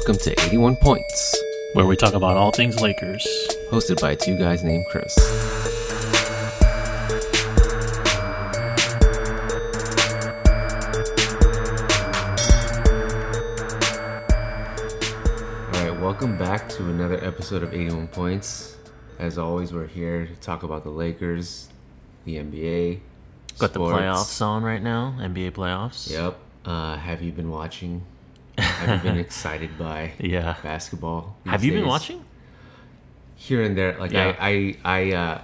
welcome to 81 Points, where we talk about all things Lakers. hosted by two guys named Chris. All right, welcome back to another episode of 81 Points. As always, we're here to talk about the Lakers, the NBA, Got the playoffs on right now, NBA playoffs. Yep. Uh, have you been watching? Have been excited by Yeah. basketball? Have you been watching? here and there? Like Yeah. I, I, I, uh,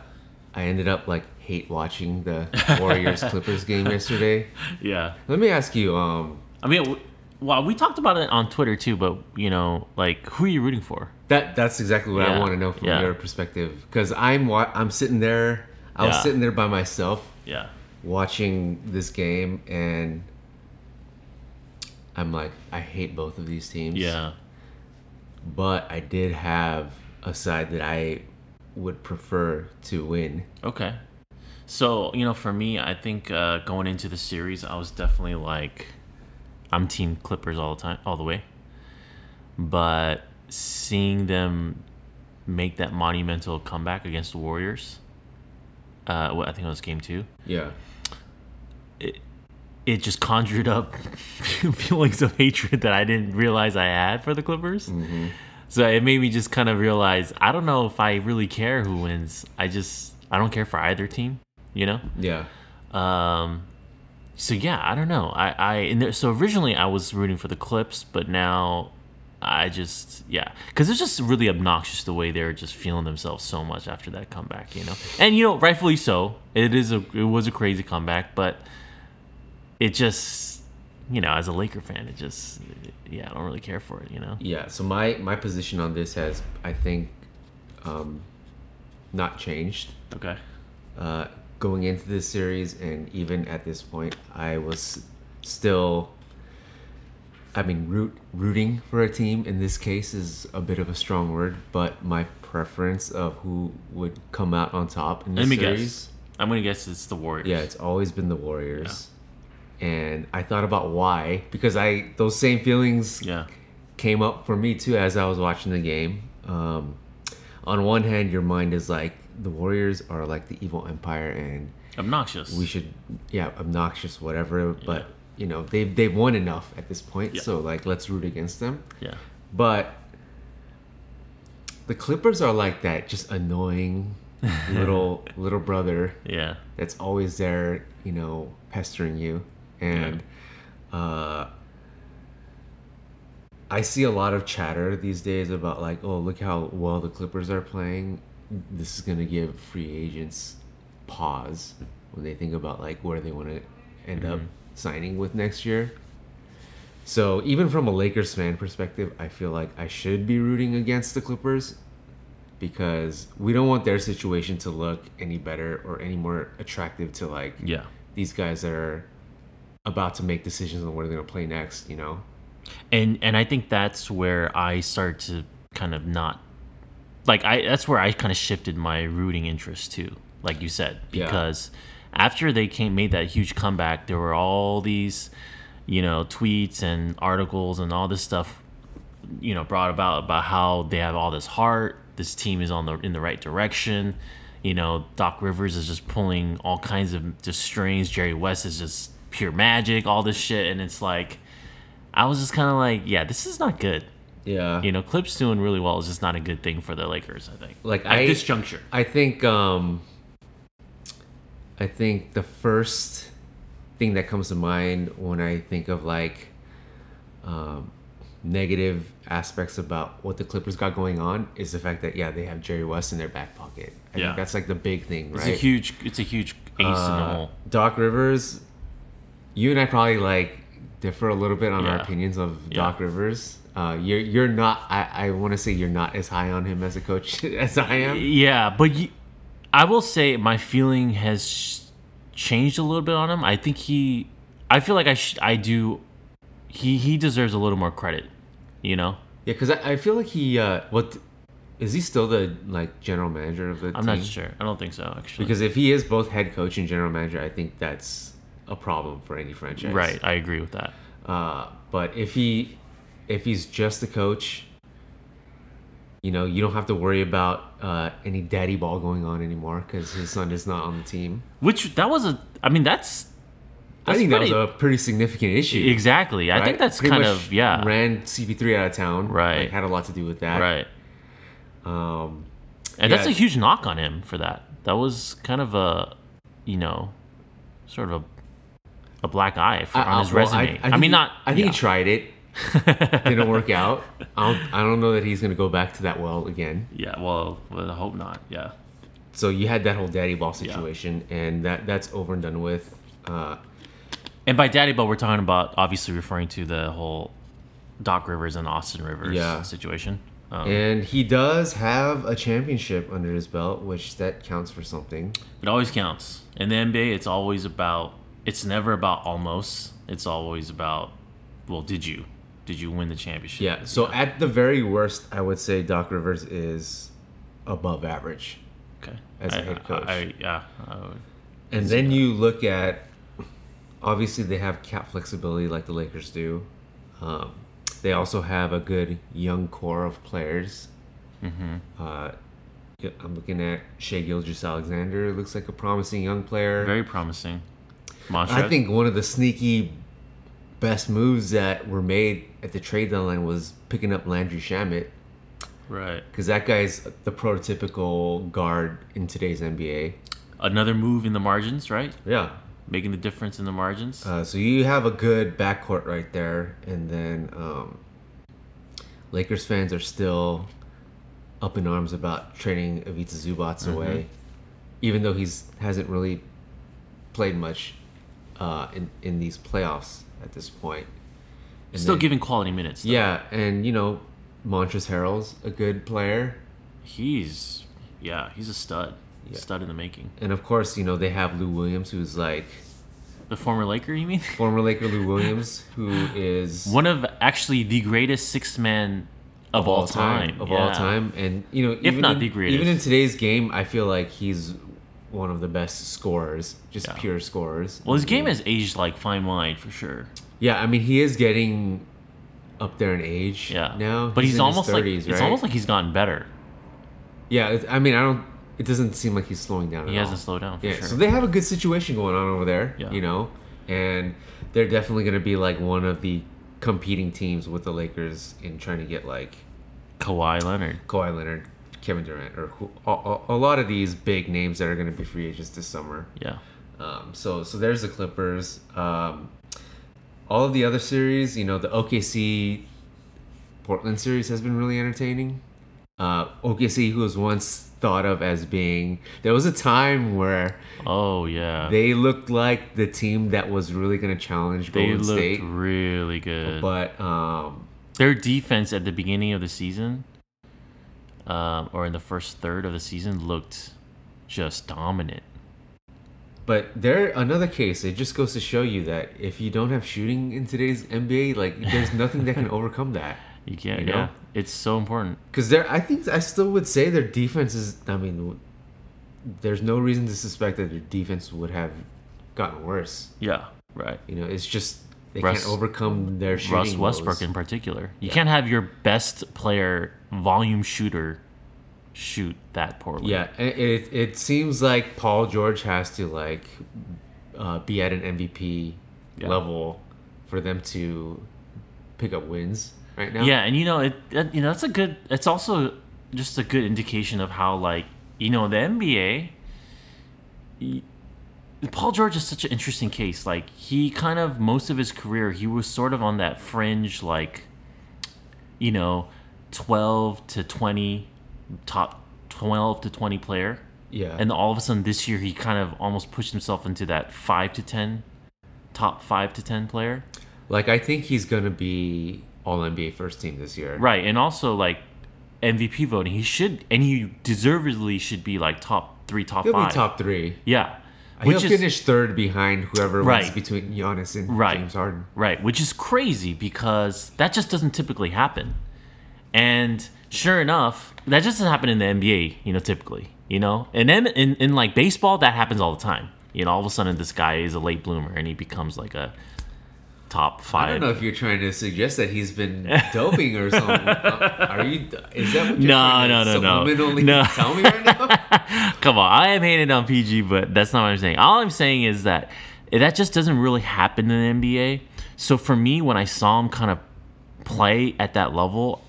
I ended up like hate watching the Warriors Clippers game yesterday. Yeah. Let me ask you, um, I mean, well, we talked about it on Twitter too, but you know, like, who are you rooting for? that that's exactly what I want to know from yeah. your perspective because I'm wa- I'm sitting there. I was Yeah. sitting there by myself Yeah. watching this game, and I'm like, I hate both of these teams. Yeah. but I did have a side that I would prefer to win. Okay. So, you know, for me, I think uh, going into the series, I was definitely like, I'm Team Clippers all the time, all the way. But seeing them make that monumental comeback against the Warriors, uh, well, I think it was game two, Yeah. it just conjured up feelings of hatred that I didn't realize I had for the Clippers. So it made me just kind of realize I don't know if I really care who wins. I just I don't care for either team, you know. Yeah. Um, so yeah, I don't know. I I and there, so originally I was rooting for the Clips, but now I just yeah, because it's just really obnoxious the way they're just feeling themselves so much after that comeback, you know. And you know, rightfully so. It is a it was a crazy comeback, but it just you know, as a Laker fan, it just yeah, I don't really care for it, you know. Yeah. So my my position on this has, I think, um, not changed. Okay. Uh, going into this series, and even at this point, I was still. I mean, root rooting for a team in this case is a bit of a strong word, but my preference of who would come out on top in this Let me series. guess. I'm gonna guess it's the Warriors. Yeah, it's always been the Warriors. And I thought about why because I those same feelings Yeah. came up for me too as I was watching the game. Um, on one hand, your mind is like the Warriors are like the evil empire, and Obnoxious. we should yeah obnoxious whatever. But you know they've they've won enough at this point, Yeah. so like let's root against them. yeah. But the Clippers are like that, just annoying little little brother Yeah. that's always there, you know, pestering you. And uh, I see a lot of chatter these days about like, oh, look how well the Clippers are playing. This is gonna give free agents pause when they think about like where they want to end up signing with next year. So even from a Lakers fan perspective, I feel like I should be rooting against the Clippers because we don't want their situation to look any better or any more attractive to like Yeah. these guys that are about to make decisions on where they're going to play next, you know? and and I think that's where I start to kind of not like I that's where I kind of shifted my rooting interest to, like you said, Yeah. because after they came made that huge comeback, there were all these, you know, tweets and articles and all this stuff, you know, brought about about how they have all this heart, this team is on the in the right direction. You know, Doc Rivers is just pulling all kinds of just strings. Jerry West is just pure magic, all this shit, and it's like, I was just kind of like, yeah, this is not good. Yeah. You know, Clips doing really well is just not a good thing for the Lakers. I think. Like, at I- this juncture. I think um I think the first thing that comes to mind when I think of like um negative aspects about what the Clippers got going on is the fact that yeah, they have Jerry West in their back pocket. I Yeah. think that's like the big thing, right? It's a huge. It's a huge ace in the Uh, hole. Doc Rivers, you and I probably like differ a little bit on our opinions of Yeah. Doc Rivers. Uh, you're you're not. I, I want to say you're not as high on him as a coach as I am. Yeah, but you, I will say my feeling has changed a little bit on him. I think he. I feel like I sh- I do. He he deserves a little more credit. You know. Yeah, because I, I feel like he. Uh, what is he still the like general manager of the I'm team? not sure. I don't think so. Actually. Because if he is both head coach and general manager, I think that's a problem for any franchise. right, I agree with that. Uh, but if he if he's just a coach, you know, you don't have to worry about uh, any daddy ball going on anymore because his son is not on the team. Which that was a. I mean, that's. I think pretty- that was a pretty significant issue. Exactly. I think that's Pretty kind of yeah. ran CP3 out of town. Right. like, had a lot to do with that. Right. Um, And that's a huge knock on him for that. That was kind of a, you know, sort of a, a black eye for, on his well, resume. I, think mean, he- not. I think yeah. he tried it. Didn't work out. I don't, I don't know that he's gonna go back to that well again. Yeah. Well, well, I hope not. Yeah. So you had that whole daddy ball situation, and that that's over and done with. Uh, And by daddy ball, we're talking about obviously referring to the whole Doc Rivers and Austin Rivers Yeah. situation. Um, and he does have a championship under his belt, which that counts for something. It always counts. In the NBA, it's always about. It's never about almost. It's always about. Well, did you? Did you win the championship? Yeah. So at the very worst, I would say Doc Rivers is above average. Okay. As a I- head coach. I, I- yeah. And then you look at, obviously they have cap flexibility like the Lakers do. Um, they also have a good young core of players. Mm-hmm. Uh, I'm looking at Shai Gilgeous-Alexander. Looks like a promising young player. Very promising. I think one of the sneaky best moves that were made at the trade deadline was picking up Landry Shamet Right. because that guy's the prototypical guard in today's NBA. Another move in the margins, right? Yeah. Making the difference in the margins. Uh, so you have a good backcourt right there, and then um, Lakers fans are still up in arms about trading Ivica Zubac Mm-hmm. away, even though he's hasn't really played much uh, in in these playoffs at this point. And Still then- giving quality minutes. though. yeah, and you know, Montrezl Harrell's a good player, He's yeah, he's a stud. Yeah. Stud in the making. and of course, you know they have Lou Williams, who's like The former Laker, you mean? former Laker Lou Williams, who is One of actually the greatest six man of, all time. of all time and you know even not in, the greatest. even in today's game i feel like he's one of the best scorers just Yeah. pure scorers Well, his game has aged like fine wine for sure. yeah i mean he is getting up there in age Yeah. now but he's, his almost like 30s, it's almost like he's gotten better. yeah i mean i don't it doesn't seem like he's slowing down He hasn't all. slowed down for yeah sure. so they have a good situation going on over there Yeah. you know and they're definitely going to be like one of the competing teams with the lakers in trying to get like Kawhi Leonard. Kawhi Leonard, Kevin Durant, or who, a, a, a lot of these big names that are going to be free agents this summer. Yeah. Um, so so there's the Clippers. Um, all of the other series, you know, the OKC Portland series has been really entertaining. Uh, OKC, who was once thought of as being, there was a time where Oh yeah. they looked like the team that was really going to challenge They Golden looked State, really good. but um, Their defense at the beginning of the season, um, or in the first third of the season, looked just dominant. But they're another case. It just goes to show you that if you don't have shooting in today's NBA, like there's nothing that can overcome that. You can't. You know? yeah, it's so important. Because they're, I think, I still would say their defense is. I mean, there's no reason to suspect that their defense would have gotten worse. Yeah. Right. You know, it's just they Russ- can't overcome their shooting. Russ Westbrook in particular. You Yeah. can't have your best player, volume shooter, shoot that poorly. Yeah, it, it it seems like Paul George has to like uh, be at an MVP Yeah. level for them to pick up wins right now. Yeah, and you know, it, that- you know, that's a good. It's also just a good indication of how, like, you know, the NBA. y- Paul George is such an interesting case. Like, he kind of most of his career, he was sort of on that fringe, like, you know, twelve to twenty, top twelve to twenty player, yeah, and all of a sudden this year he kind of almost pushed himself into that five to ten, top five to ten player. Like I think he's gonna be all NBA first team this year. Right, and also like MVP voting, he should and he deservedly should be like top three, top He'll five. be top three. Yeah, He'll is finish third behind whoever Right. wins between Giannis and Right. James Harden. right, which is crazy because that just doesn't typically happen. And sure enough, that just doesn't happen in the NBA, you know, typically, you know, and then in, in like baseball, that happens all the time. You know, all of a sudden this guy is a late bloomer and he becomes like a top I don't know if you're trying to suggest that he's been doping or something. Uh, Are you? Is that what you're No, trying no, to no, no. subliminally No. tell me right now? Come on, I am hating on PG, but that's not what I'm saying. All I'm saying is that that just doesn't really happen in the NBA. So for me, when I saw him kind of play at that level,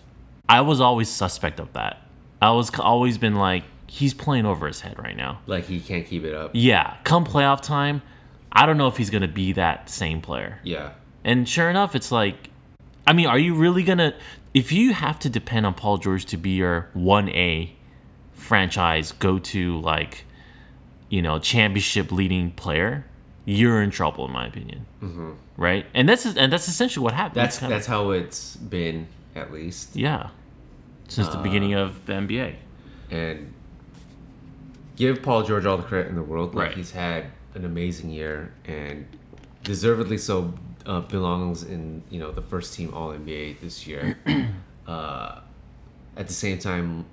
I was always suspect of that. I was always been like, he's playing over his head right now. like he can't keep it up. Yeah, come playoff time, I don't know if he's gonna be that same player. Yeah. And sure enough, it's like, I mean, are you really gonna? If you have to depend on Paul George to be your one A franchise go to like, you know, championship leading player, you're in trouble, in my opinion. Mm-hmm. Right? And that's and that's essentially what happened. That's that's how it's been at least. yeah, since the beginning of the NBA. and give Paul George all the credit in the world. Like Right. he's had an amazing year and deservedly so uh, belongs in you know the first team All NBA this year. uh, at the same time,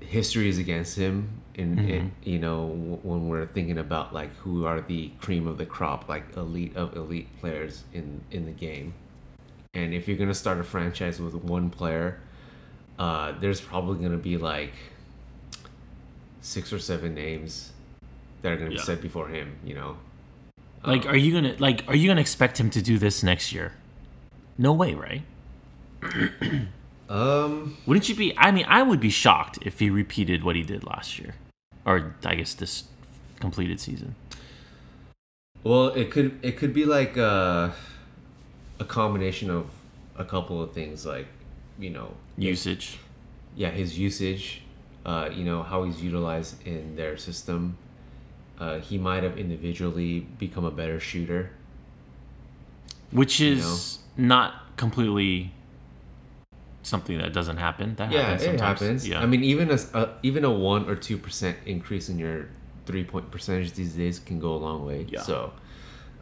history is against him. In, in you know w- when we're thinking about like who are the cream of the crop, like elite of elite players in in the game. And if you're gonna start a franchise with one player, uh, there's probably gonna be like six or seven names that are gonna be Yeah. said before him. You know, Like, are you gonna like? Are you gonna expect him to do this next year? No way, right? um, Wouldn't you be? I mean, I would be shocked if he repeated what he did last year, or I guess this completed season. well, it could it could be like uh, a combination of a couple of things, like you know, Usage. yeah, his usage, uh, you know, how he's utilized in their system. Uh, he might have individually become a better shooter. which is not completely something that doesn't happen. That Yeah, happens it sometimes. happens. Yeah, I mean, even a, a- even a one or two percent increase in your three point percentage these days can go a long way. Yeah. So,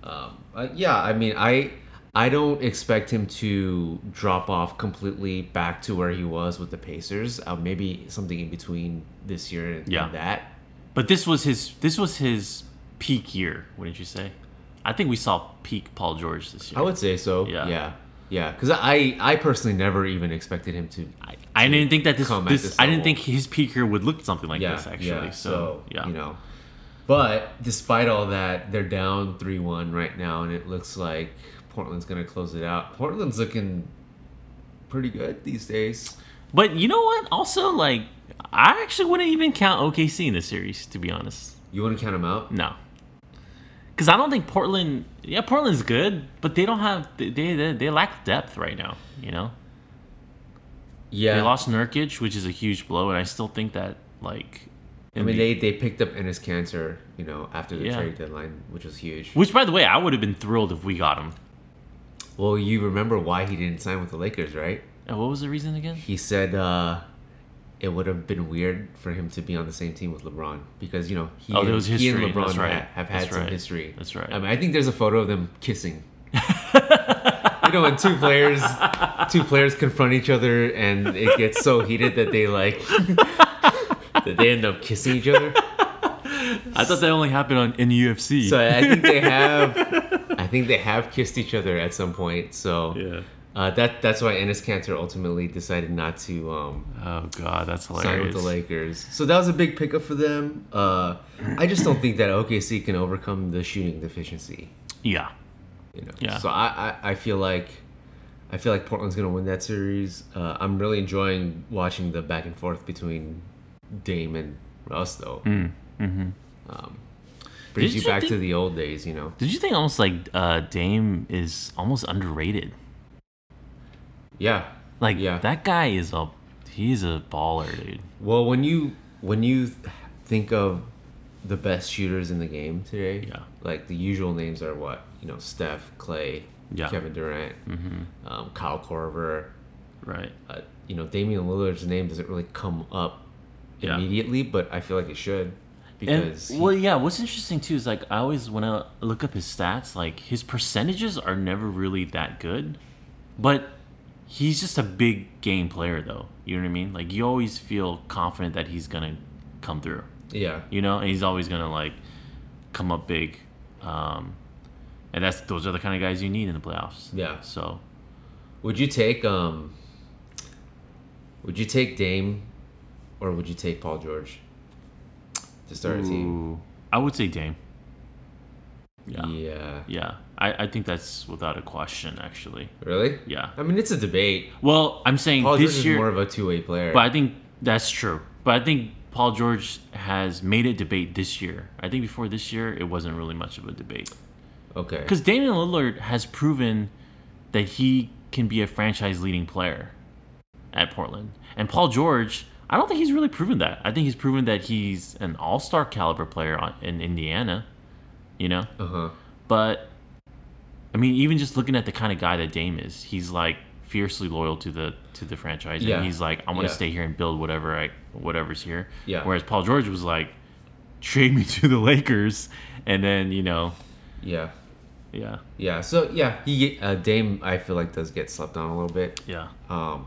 um, uh, yeah, I mean, I I don't expect him to drop off completely back to where he was with the Pacers. Uh, maybe something in between this year and, Yeah. and that. But this was his this was his peak year. Wouldn't you say? I think we saw peak Paul George this year. I would say so. Yeah. Yeah. Yeah. Because I I personally never even expected him to. I, I didn't think that this, this, this I didn't think his peak year would look something like yeah, this actually. yeah. so, yeah, you know. But despite all that, they're down three one right now, and it looks like Portland's gonna close it out. Portland's looking pretty good these days. But you know what? Also, like, I actually wouldn't even count OKC in this series, to be honest. You want to count them out? No. Because I don't think Portland. Yeah, Portland's good, but they don't have. They they, they lack depth right now. You know, Yeah. they lost Nurkic, which is a huge blow, and I still think that like. I mean, they, they picked up Enes Kanter, you know, after the Yeah. trade deadline, which was huge. Which, by the way, I would have been thrilled if we got him. Well, you remember why he didn't sign with the Lakers, right? And what was the reason again? He said uh, it would have been weird for him to be on the same team with LeBron because you know he, Oh, and, he and. LeBron right. ha- have had That's some right. history. That's right. I mean, I think there's a photo of them kissing. you know, when two players, two players confront each other and it gets so heated that they like that they end up kissing each other. I thought that only happened on in UFC. So I think they have, I think they have kissed each other at some point. So yeah. Uh, that that's why Enes Kanter ultimately decided not to. Um, Oh god, that's hilarious. with the Lakers. So that was a big pickup for them. Uh, I just don't think that OKC can overcome the shooting deficiency. Yeah. You know. Yeah. So I, I, I feel like I feel like Portland's gonna win that series. Uh, I'm really enjoying watching the back and forth between Dame and Russ though. Mm, mm-hmm. Um, brings you you back to the old days, you know. Did you think almost like uh, Dame is almost underrated? Yeah. Like Yeah. that guy is a he's a baller, dude. Well, when you when you think of the best shooters in the game today, Yeah. like the usual names are what you know: Steph, Clay, Yeah. Kevin Durant, Mm-hmm. um, Kyle Korver. Right. Uh, you know, Damian Lillard's name doesn't really come up Yeah. immediately, but I feel like it should And because he- well, yeah. What's interesting too is like I always when I look up his stats, like his percentages are never really that good, but he's just a big game player, though. You know what I mean? Like you always feel confident that he's gonna come through. yeah, You know, and he's always gonna like come up big. Um, and that's those are the kind of guys you need in the playoffs. Yeah. So Would you take um? Would you take Dame, or would you take Paul George to start a team? I would say Dame. Yeah. Yeah. Yeah. I, I think that's without a question, actually. Really? Yeah. I mean, it's a debate. Well, I'm saying Paul George this is year, more of a two-way player. but I think that's true. But I think Paul George has made it a debate this year. I think before this year, it wasn't really much of a debate. okay. Because Damian Lillard has proven that he can be a franchise leading player at Portland. And Paul George, I don't think he's really proven that. I think he's proven that he's an all star caliber player on, in Indiana, you know? Uh huh. But, I mean, even just looking at the kind of guy that Dame is, he's like fiercely loyal to the to the franchise. Yeah. And he's like, I want to Yeah. stay here and build whatever I whatever's here. Yeah. Whereas Paul George was like, trade me to the Lakers. And then, you know, Yeah. yeah. Yeah. So yeah, he uh, Dame I feel like does get slept on a little bit. Yeah. Um,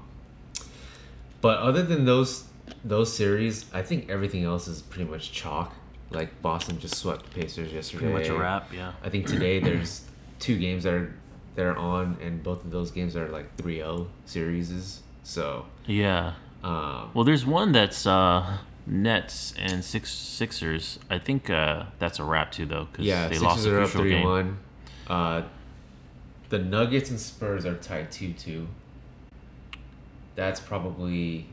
but other than those those series, I think everything else is pretty much chalk. Like Boston just swept Pacers yesterday. Pretty much a wrap, yeah. I think today there's two games that are that are on, and both of those games are like 3-0 series. So, Yeah. um, Well, there's one that's uh, Nets and six Sixers. I think uh, that's a wrap too, though, because yeah, they Sixers lost a are up crucial three game. one. Uh, the Nuggets and Spurs are tied two two. That's probably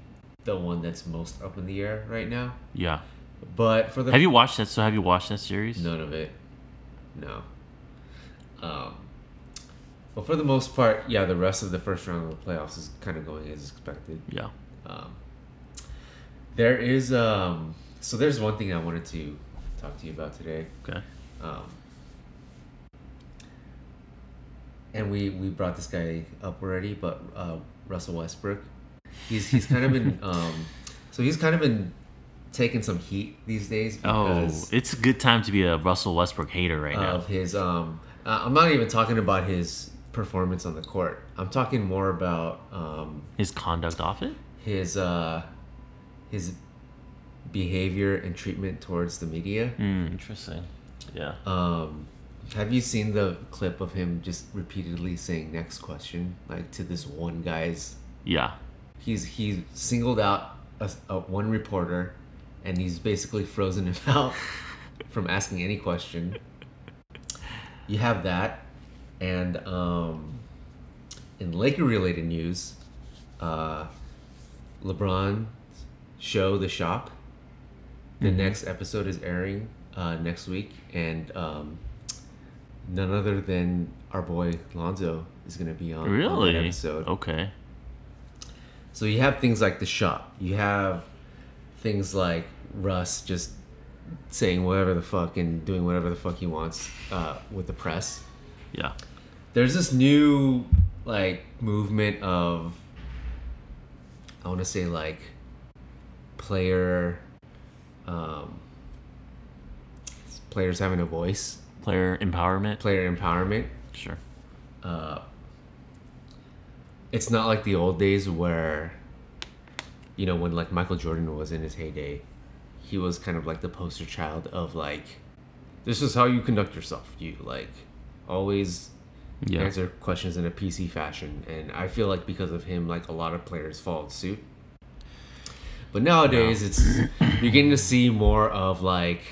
the one that's most up in the air right now. Yeah. But for the Have you watched that? So have you watched that series? None of it. No. Um, but for the most part, yeah, the rest of the first round of the playoffs is kind of going as expected. Yeah. Um, there is um, so there's one thing I wanted to talk to you about today. Okay. Um, and we we brought this guy up already, but uh, Russell Westbrook, he's he's kind of been um, so he's kind of been taking some heat these days Oh, it's a good time to be a Russell Westbrook hater right now. of his um uh, I'm not even talking about his performance on the court. I'm talking more about um His conduct off it. his uh his behavior and treatment towards the media. Hmm. Interesting. Yeah. Um have you seen the clip of him just repeatedly saying next question like to this one guy's Yeah. he's he singled out a, a one reporter and he's basically frozen him out from asking any question you have that and um in laker related news uh lebron show the shop the Mhm. next episode is airing uh next week and um none other than our boy lonzo is going to be on, on that Really? episode Okay. so you have things like the shop. You have things like Russ just saying whatever the fuck and doing whatever the fuck he wants uh, with the press. Yeah. There's this new like movement of I want to say like player um, players having a voice, Player empowerment. player empowerment. Sure. uh, it's not like the old days where you know when like michael jordan was in his heyday he was kind of like the poster child of like this is how you conduct yourself you like always Yeah. answer questions in a pc fashion and i feel like because of him like a lot of players followed suit but nowadays it's you're getting to see more of like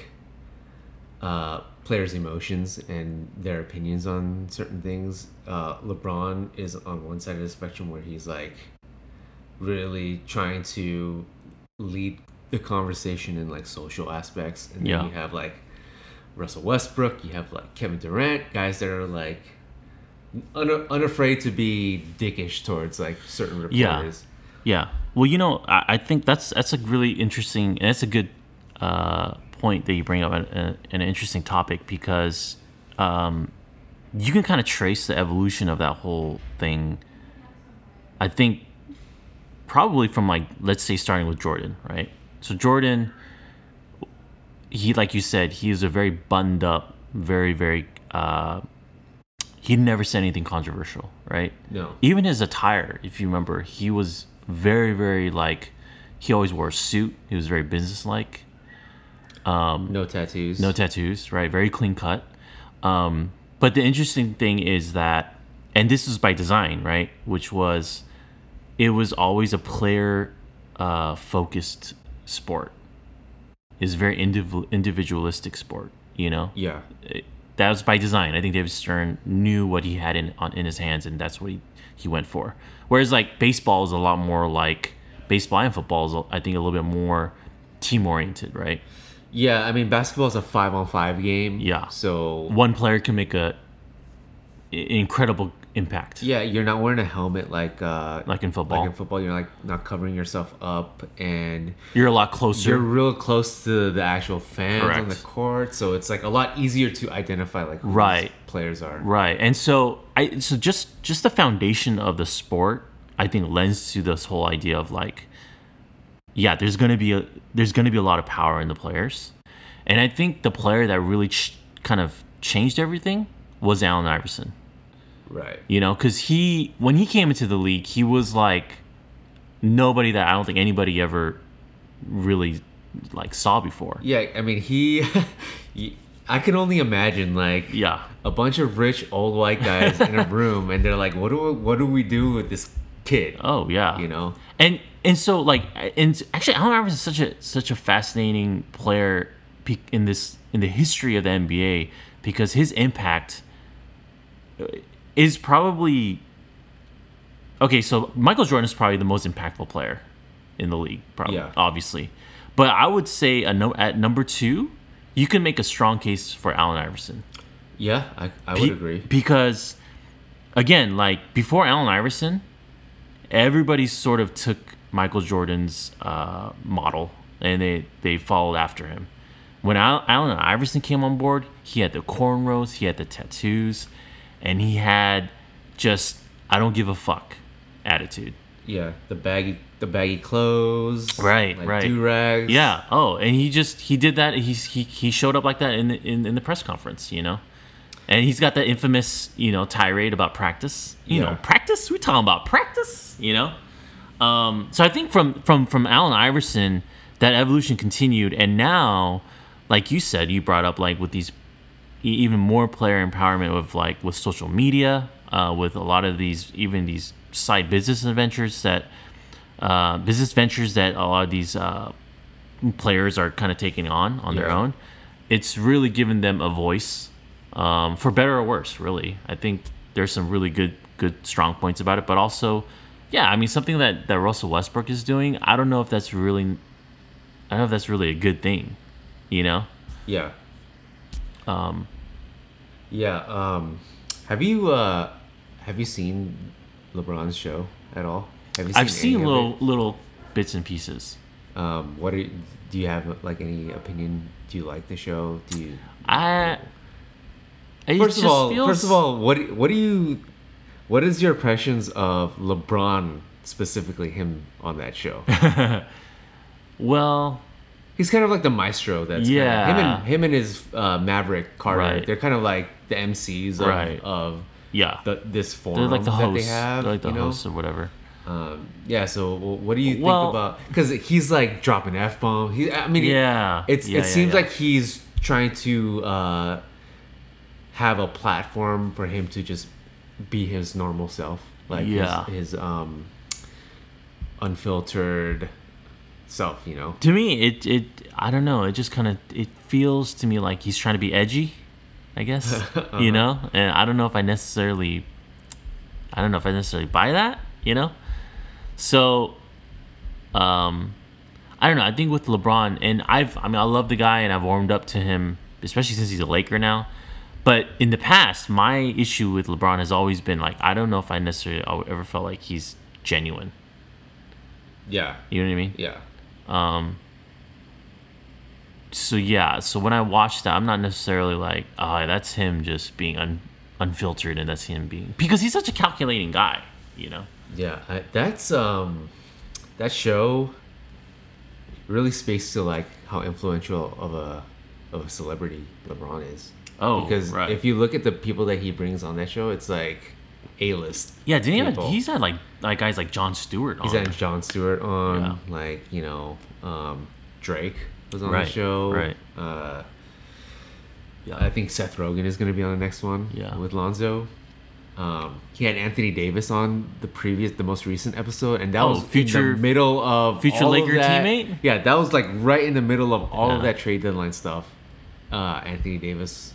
uh, players' emotions and their opinions on certain things. Uh, LeBron is on one side of the spectrum where he's like really trying to lead the conversation in like social aspects, and then Yeah. you have like Russell Westbrook, you have like Kevin Durant, guys that are like un- unafraid to be dickish towards like certain Yeah. reporters. Yeah. Well, you know, I, I think that's that's a really interesting and that's a good uh, point that you bring up, an, an interesting topic because um, you can kind of trace the evolution of that whole thing. I think probably from like let's say starting with Jordan, right? So Jordan, he like you said, he is a very buttoned up, very very. Uh, he never said anything controversial, right? No. even his attire, if you remember, he was very, very like he always wore a suit. He was very businesslike. Um, No tattoos. No tattoos, right? Very clean cut. Um, but the interesting thing is that, and this was by design, right? Which was, it was always a player uh, focused sport. It's a very indiv- individualistic sport, you know? Yeah. It- that was by design. I think David Stern knew what he had in on, in his hands, and that's what he, he went for. Whereas like baseball is a lot more like baseball and football is I think a little bit more team oriented, right? Yeah, I mean basketball is a five on five game. Yeah. So One player can make a incredible impact. yeah, you're not wearing a helmet like uh Like in football. Like in football, you're like not covering yourself up and You're a lot closer. you're real close to the actual fans on the court, so it's like a lot easier to identify like who these Right. players are. Right. And so I so just just the foundation of the sport I think lends to this whole idea of like yeah, there's going to be a there's going to be a lot of power in the players. And I think the player that really ch- kind of changed everything was Allen Iverson. Right. You know, cuz he when he came into the league, he was like nobody that I don't think anybody ever really like saw before. Yeah, I mean he I can only imagine like Yeah. a bunch of rich old white guys in a room and they're like what do we, what do we do with this kid? Oh, yeah. You know? and and so like and actually Allen Iverson is such a such a fascinating player in this in the history of the NBA because his impact uh, is probably okay. So Michael Jordan is probably the most impactful player in the league, probably Yeah. obviously. But I would say a no, at number two, you can make a strong case for Allen Iverson. Yeah, I, I would Be- agree. Because, again, like before Allen Iverson, everybody sort of took Michael Jordan's uh, model and they, they followed after him. When Al- Allen Iverson came on board, he had the cornrows, he had the tattoos, and he had just I don't give a fuck attitude. Yeah, the baggy the baggy clothes. Right, like right. Do rags. Yeah. Oh, and he just he did that. He's he he showed up like that in the, in, in the press conference, you know, and he's got that infamous you know tirade about practice. You Yeah. know, practice. We talking about practice. You know. Um, so I think from from from Allen Iverson, that evolution continued, and now, like you said, you brought up like with these even more player empowerment with like with social media, uh, with a lot of these even these side business adventures that uh, business ventures that a lot of these uh, players are kind of taking on on their own. It's really given them a voice, um, for better or worse. Really, I think there's some really good good strong points about it, but also, yeah, I mean something that that Russell Westbrook is doing. I don't know if that's really, I don't know if that's really a good thing, you know. Yeah. Um, Yeah. Um, have you uh, have you seen LeBron's show at all? Have you I've seen little little bits and pieces. Um, what are do you have like any opinion? Do you like the show? Do you? I. First of all, feels- first of all, what what do you? What is your impressions of LeBron specifically? Him on that show. well, He's kind of like the maestro. That's Yeah. Kind of, him and him and his uh, Maverick Carter. Right. They're kind of like the MCs of, Right. of yeah, the, this forum they're like the that hosts. they have. they're like the you know? hosts or whatever. Um, yeah. So, what do you Well- think about? Because he's like dropping f bomb. He, I mean, Yeah, It's yeah, it yeah, seems yeah. like he's trying to uh, have a platform for him to just be his normal self, like Yeah. his, his um unfiltered self. You know. To me, it it I don't know. It just kind of it feels to me like he's trying to be edgy. I guess Uh-huh. you know, and I don't know if I necessarily, I don't know if I necessarily buy that. You know, so, um, I don't know. I think with LeBron, and I've I mean I love the guy, and I've warmed up to him, especially since he's a Laker now. But in the past, my issue with LeBron has always been like I don't know if I necessarily ever felt like he's genuine. Yeah. You know what I mean? Yeah. Um, so yeah, so when I watched that, I'm not necessarily like, oh, that's him just being un- unfiltered, and that's him being because he's such a calculating guy, you know. Yeah, I, that's um, that show really speaks to like how influential of a of a celebrity LeBron is. Oh, because right. if you look at the people that he brings on that show, it's like a list. Yeah, didn't he have, he's had like like guys like Jon Stewart on. He's had Jon Stewart on, Yeah. like you know, um, Drake was on Right, the show. right. Uh, Yeah. I think Seth Rogen is going to be on the next one. Yeah. With Lonzo. Um, he had Anthony Davis on the previous, the most recent episode, and that Oh, was future- middle of future of Laker that- teammate? Yeah, that was like right in the middle of all of that trade deadline stuff. Uh, Anthony Davis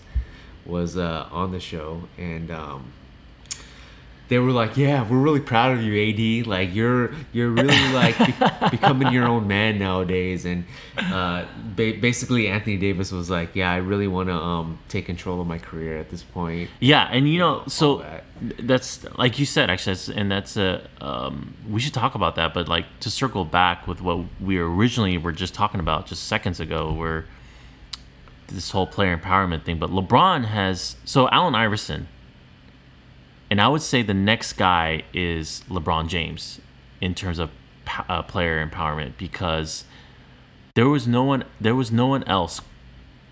was uh, on the show, and um, they were like, "Yeah, we're really proud of you, AD. Like you're you're really like be- becoming your own man nowadays." And uh, ba- basically, Anthony Davis was like, "Yeah, I really want to um, take control of my career at this point." Yeah, and you know, so that. that's like you said, actually, that's, and that's a um, we should talk about that. But like to circle back with what we originally were just talking about just seconds ago, where this whole player empowerment thing. But LeBron has so Allen Iverson, and I would say the next guy is LeBron James in terms of uh, player empowerment because there was no one there was no one else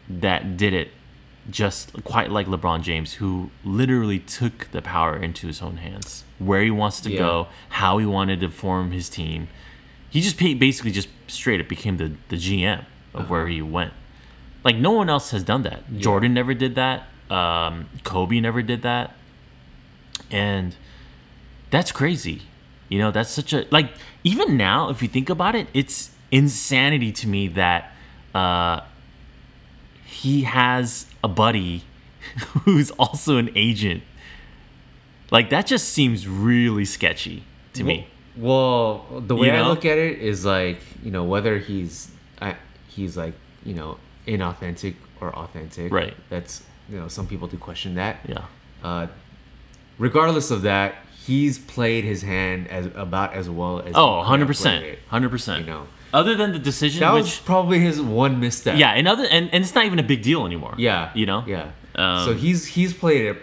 that did it just quite like LeBron James, who literally took the power into his own hands, where he wants to Yeah. go, how he wanted to form his team. He just basically just straight up became the, the GM of where he went. Like no one else has done that. Jordan never did that. Um, Kobe never did that. And that's crazy. You know, that's such a like even now if you think about it, it's insanity to me that uh he has a buddy who's also an agent. Like that just seems really sketchy to me. Well, the way You I look at it is like you know whether he's I, he's like you know inauthentic or authentic. Right. That's you know some people do question that. Yeah. Uh, regardless of that, he's played his hand as about as well as. Oh, he could have 100%. 100%. You know, Other than the decision that which was probably his one misstep. yeah, and other and, and it's not even a big deal anymore. Yeah. You know? Yeah. Um, so he's he's played it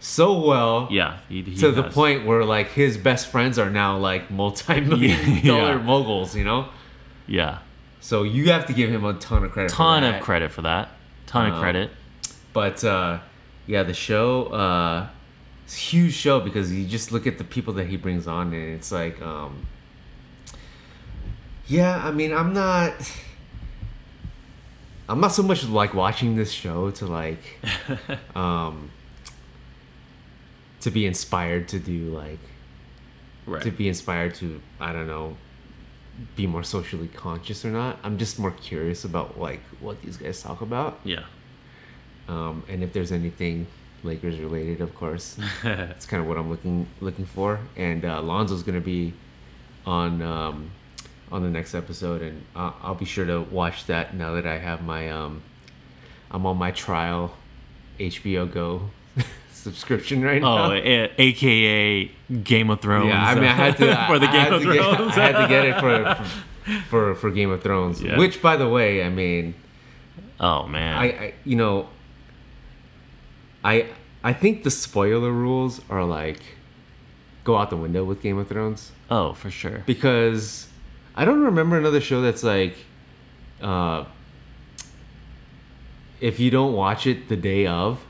so well. Yeah. He, he To the point where like his best friends are now like multi-million Yeah. moguls, you know. Yeah. So you have to give him a ton of credit. for Ton of credit for that. Ton of Um, credit. But uh, yeah, the show, uh, huge show because you just look at the people that he brings on, and it's like, um, yeah, I mean, I'm not, I'm not so much like watching this show to like, um, to be inspired to do like, Right. to be inspired to, I don't know, be more socially conscious or not. I'm just more curious about like what these guys talk about yeah. um, and if there's anything Lakers related, of course, that's kind of what I'm looking looking for. And uh, Lonzo's gonna be on um, on the next episode, and I'll, I'll be sure to watch that now that I have my um, I'm on my trial HBO Go subscription right now. Oh, now. a- aka Game of Thrones. yeah, I mean, I had to for the I Game of to get- Thrones. I had to get it for for for Game of Thrones, Yeah. which, by the way, I mean. oh man. I, I you know I I think the spoiler rules are like go out the window with Game of Thrones oh, for sure. because I don't remember another show that's like uh if you don't watch it the day of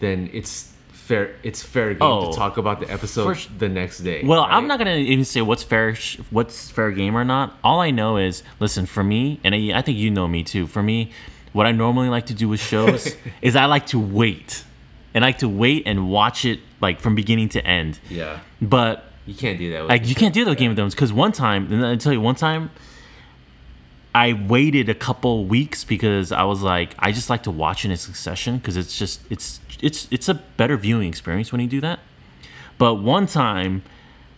then it's fair it's fair game Oh, to talk about the episode for sh- the next day. Well, I'm right? not gonna even say what's fair, sh- what's fair game or not. All I know is, listen, for me, and I, I think you know me too. For me, what I normally like to do with shows is I like to wait, and I like to wait and watch it like from beginning to end. Yeah. But You can't do that with like you can't do that with Game of Thrones because one time, and I tell you, one time, I waited a couple weeks because I was like, I just like to watch in a succession because it's just it's it's it's a better viewing experience when you do that. But one time,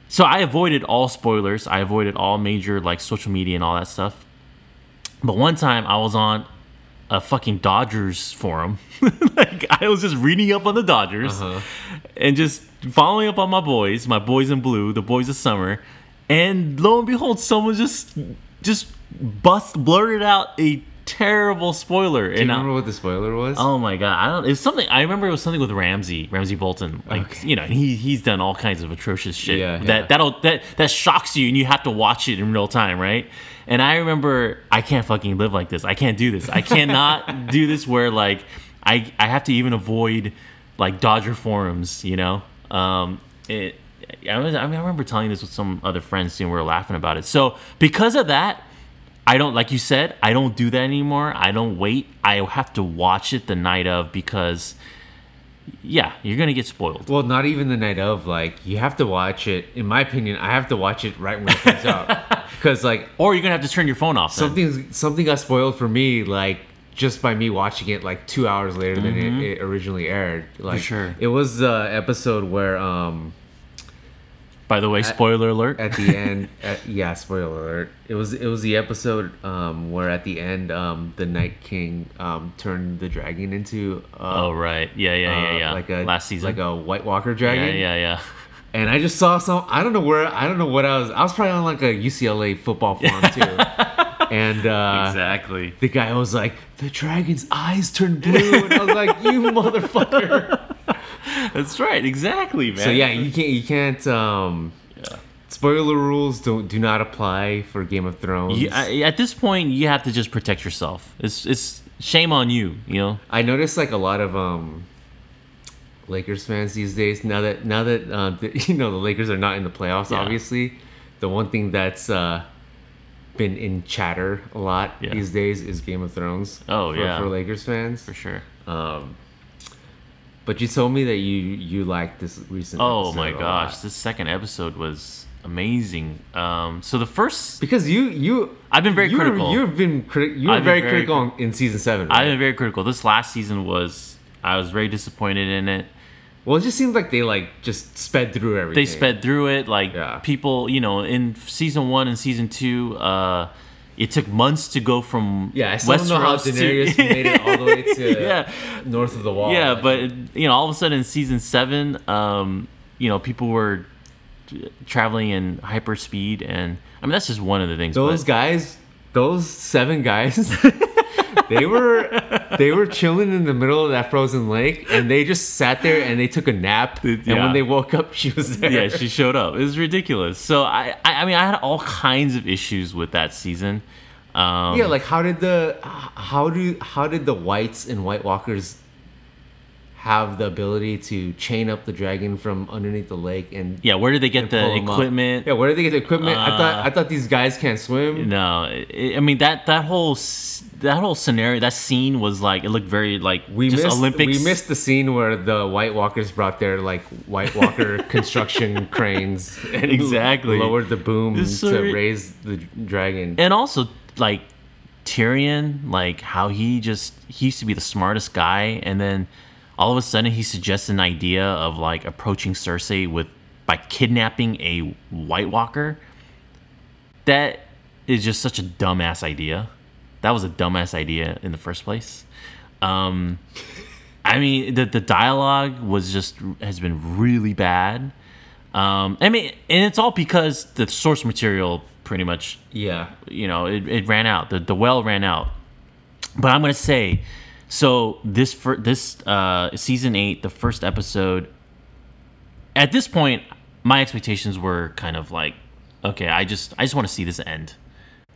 so I avoided all spoilers. I avoided all major like social media and all that stuff. But one time I was on a fucking Dodgers forum. like I was just reading up on the Dodgers Uh-huh. and just following up on my boys, my boys in blue, the boys of summer. And lo and behold, someone just just bust blurted out a terrible spoiler. Do you and I- remember what the spoiler was? Oh my god! I don't. It's something. I remember it was something with Ramsay, Ramsay Bolton. Like Okay. you know, and he he's done all kinds of atrocious shit. Yeah, that yeah. that'll that that shocks you, and you have to watch it in real time, right? And I remember I can't fucking live like this. I can't do this. I cannot do this where like I I have to even avoid like Dodger forums. You know, um, it. I, was, I mean, I remember telling this with some other friends too, and we were laughing about it. So because of that, I don't like you said. I don't do that anymore. I don't wait. I have to watch it the night of because, yeah, you're gonna get spoiled. Well, not even the night of. Like you have to watch it. In my opinion, I have to watch it right when it comes out because like Or you're gonna have to turn your phone off. then. something something got spoiled for me like just by me watching it like two hours later than it, it originally aired. Like Mm-hmm. sure. it was the episode where um By the way, spoiler alert. at the end at, yeah spoiler alert it was it was the episode um where at the end um the night king um turned the dragon into uh, oh right, yeah, yeah, yeah, uh, yeah. like a last season. like a white walker dragon. yeah, yeah, yeah. and i just saw some i don't know where i don't know what i was i was probably on like a ucla football forum too and uh exactly. the guy was like the dragon's eyes turned blue and i was like you motherfucker That's right. Exactly, man. so yeah you can't you can't um Yeah. spoiler rules don't do not apply for game of thrones You- I- at this point, you have to just protect yourself. It's it's shame on you. You know. I noticed like a lot of um Lakers fans these days. Now that now that uh, the, you know the Lakers are not in the playoffs, Yeah. obviously, the one thing that's uh, been in chatter a lot Yeah. these days is Game of Thrones. Oh, for, yeah. for Lakers fans. For sure. Um, but you told me that you you liked this recent. Oh my gosh, this second episode was amazing. Um, so the first, Because you you I've been very you were- critical. You've been criti- you were very, very critical in season seven. I've been very critical. This last season was, I was very disappointed in it. well, it just seems like they like just sped through everything. They sped through it like Yeah. people, you know, in season one and season two. Uh, it took months to go from Yeah, I still don't know how Westeros to- Daenerys made it all the way to Yeah. north of the wall. yeah, but you know, all of a sudden in season seven, um, you know, people were traveling in hyper speed, and I mean that's just one of the things. those but, guys, those seven guys, they were they were chilling in the middle of that frozen lake, and they just sat there and they took a nap. And Yeah. when they woke up, she was there. yeah, she showed up. It was ridiculous. So I, I, I mean, I had all kinds of issues with that season. Um, yeah. Like, how did the how do how did the whites and White Walkers have the ability to chain up the dragon from underneath the lake and yeah. Where did they get the the 'em up? equipment? Yeah, where did they get the equipment? I thought Uh, I thought these guys can't swim. No, it, I mean that that whole that whole scenario, that scene was like it looked very like We just missed Olympics. we missed the scene where the White Walkers brought their like White Walker construction cranes and Exactly. lowered the boom so to raise the dragon. and also like Tyrion, like how he just he used to be the smartest guy, and then all of a sudden he suggests an idea of like approaching Cersei with by kidnapping a White Walker. That is just such a dumbass idea. That was a dumbass idea in the first place. Um, I mean, the the dialogue was just has been really bad. Um, I mean, and it's all because the source material pretty much yeah, you know it, it ran out the, the well ran out but i'm gonna say so this for this uh season eight the first episode at this point my expectations were kind of like okay i just i just want to see this end.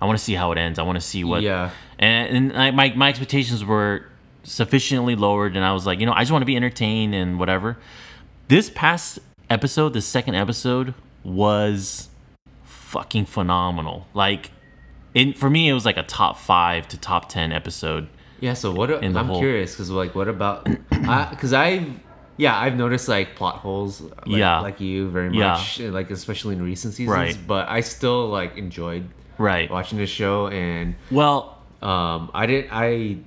I want to see how it ends. I want to see what Yeah. and, and I, my, my expectations were sufficiently lowered and i was like you know i just want to be entertained and whatever. This past episode the second episode was fucking phenomenal. Like it, for me it was like a top five to top 10 episode yeah. So what? The I'm whole- curious because like, what about? Because I've yeah, I've noticed like plot holes. Like, Yeah. like you very Yeah. much, like especially in recent seasons. Right. But I still like enjoyed right watching this show and well Um, I didn't. I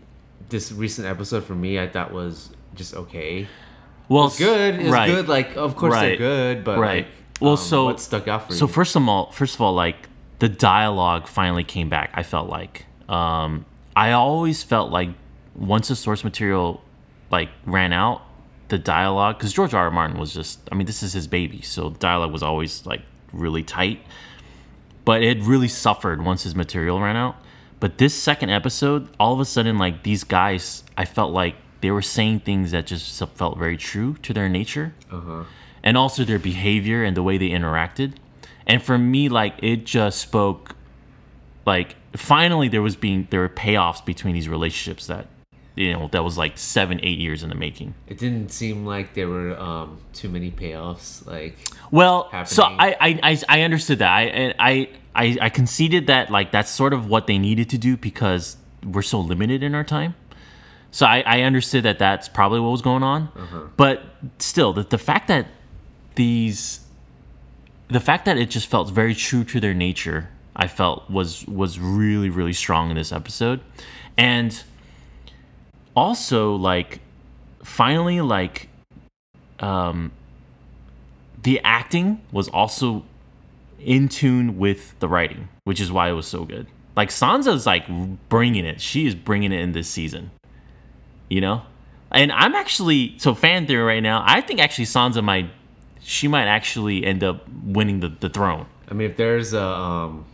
this recent episode for me, I thought was just okay. well It's good. It's right. good. Like, of course they're good, but Right. like, Well, um, so- what stuck out for you. So first of all, first of all, like the dialogue finally came back. I felt like um, I always felt like once the source material like ran out, the dialogue because George R. R. Martin was just I mean this is his baby, so dialogue was always like really tight. But it really suffered once his material ran out. But this second episode, all of a sudden, like these guys, I felt like they were saying things that just felt very true to their nature uh-huh. and also their behavior and the way they interacted. And for me, like it just spoke like finally there was being there were payoffs between these relationships that you know that was like seven, eight years in the making. It didn't seem like there were um, too many payoffs. Like, Well, so. I, I, I, I understood that. I, and I, I, I conceded that like that's sort of what they needed to do because we're so limited in our time. So I, I understood that that's probably what was going on. But still, the, the fact that these, the fact that it just felt very true to their nature, I felt was was really really strong in this episode, and also like finally like um the acting was also in tune with the writing, which is why it was so good. Like Sansa's like bringing it. She is bringing it in this season. You know? And I'm actually so fan theory right now. I think actually Sansa might she might actually end up winning the, the throne. I mean, if there's a um,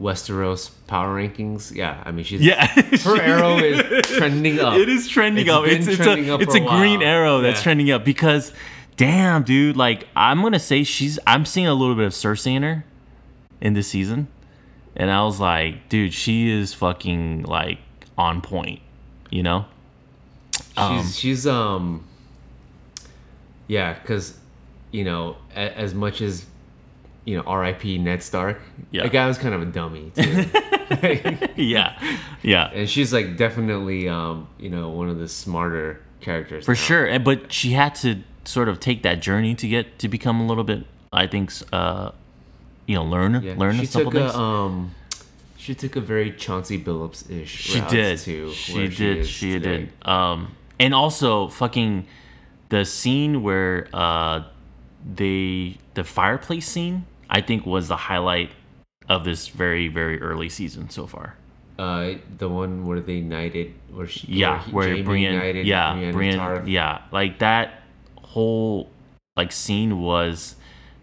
Westeros power rankings, yeah, I mean, she's Yeah. her arrow is trending up. It is trending It's up. It's, it's trending a up it's a a green arrow that's Yeah. trending up because damn dude, like I'm gonna say she's I'm seeing a little bit of Cersei in her in this season. And I was like, dude, she is fucking like on point, you know? she's she's um yeah because you know as much as you know rip ned stark Yeah. the guy was kind of a dummy too yeah. Yeah. and she's like definitely um you know one of the smarter characters For now. sure. But she had to sort of take that journey to get to become a little bit I think uh you know, learn yeah. learn she a couple took things. a um she took a very Chauncey Billups ish she did to she did she, today. did um and also fucking the scene where uh they the fireplace scene i think was the highlight of this very very early season so far. Uh the one where they knighted where she yeah he- where brienne knighted yeah Brienne brienne yeah like that whole like scene was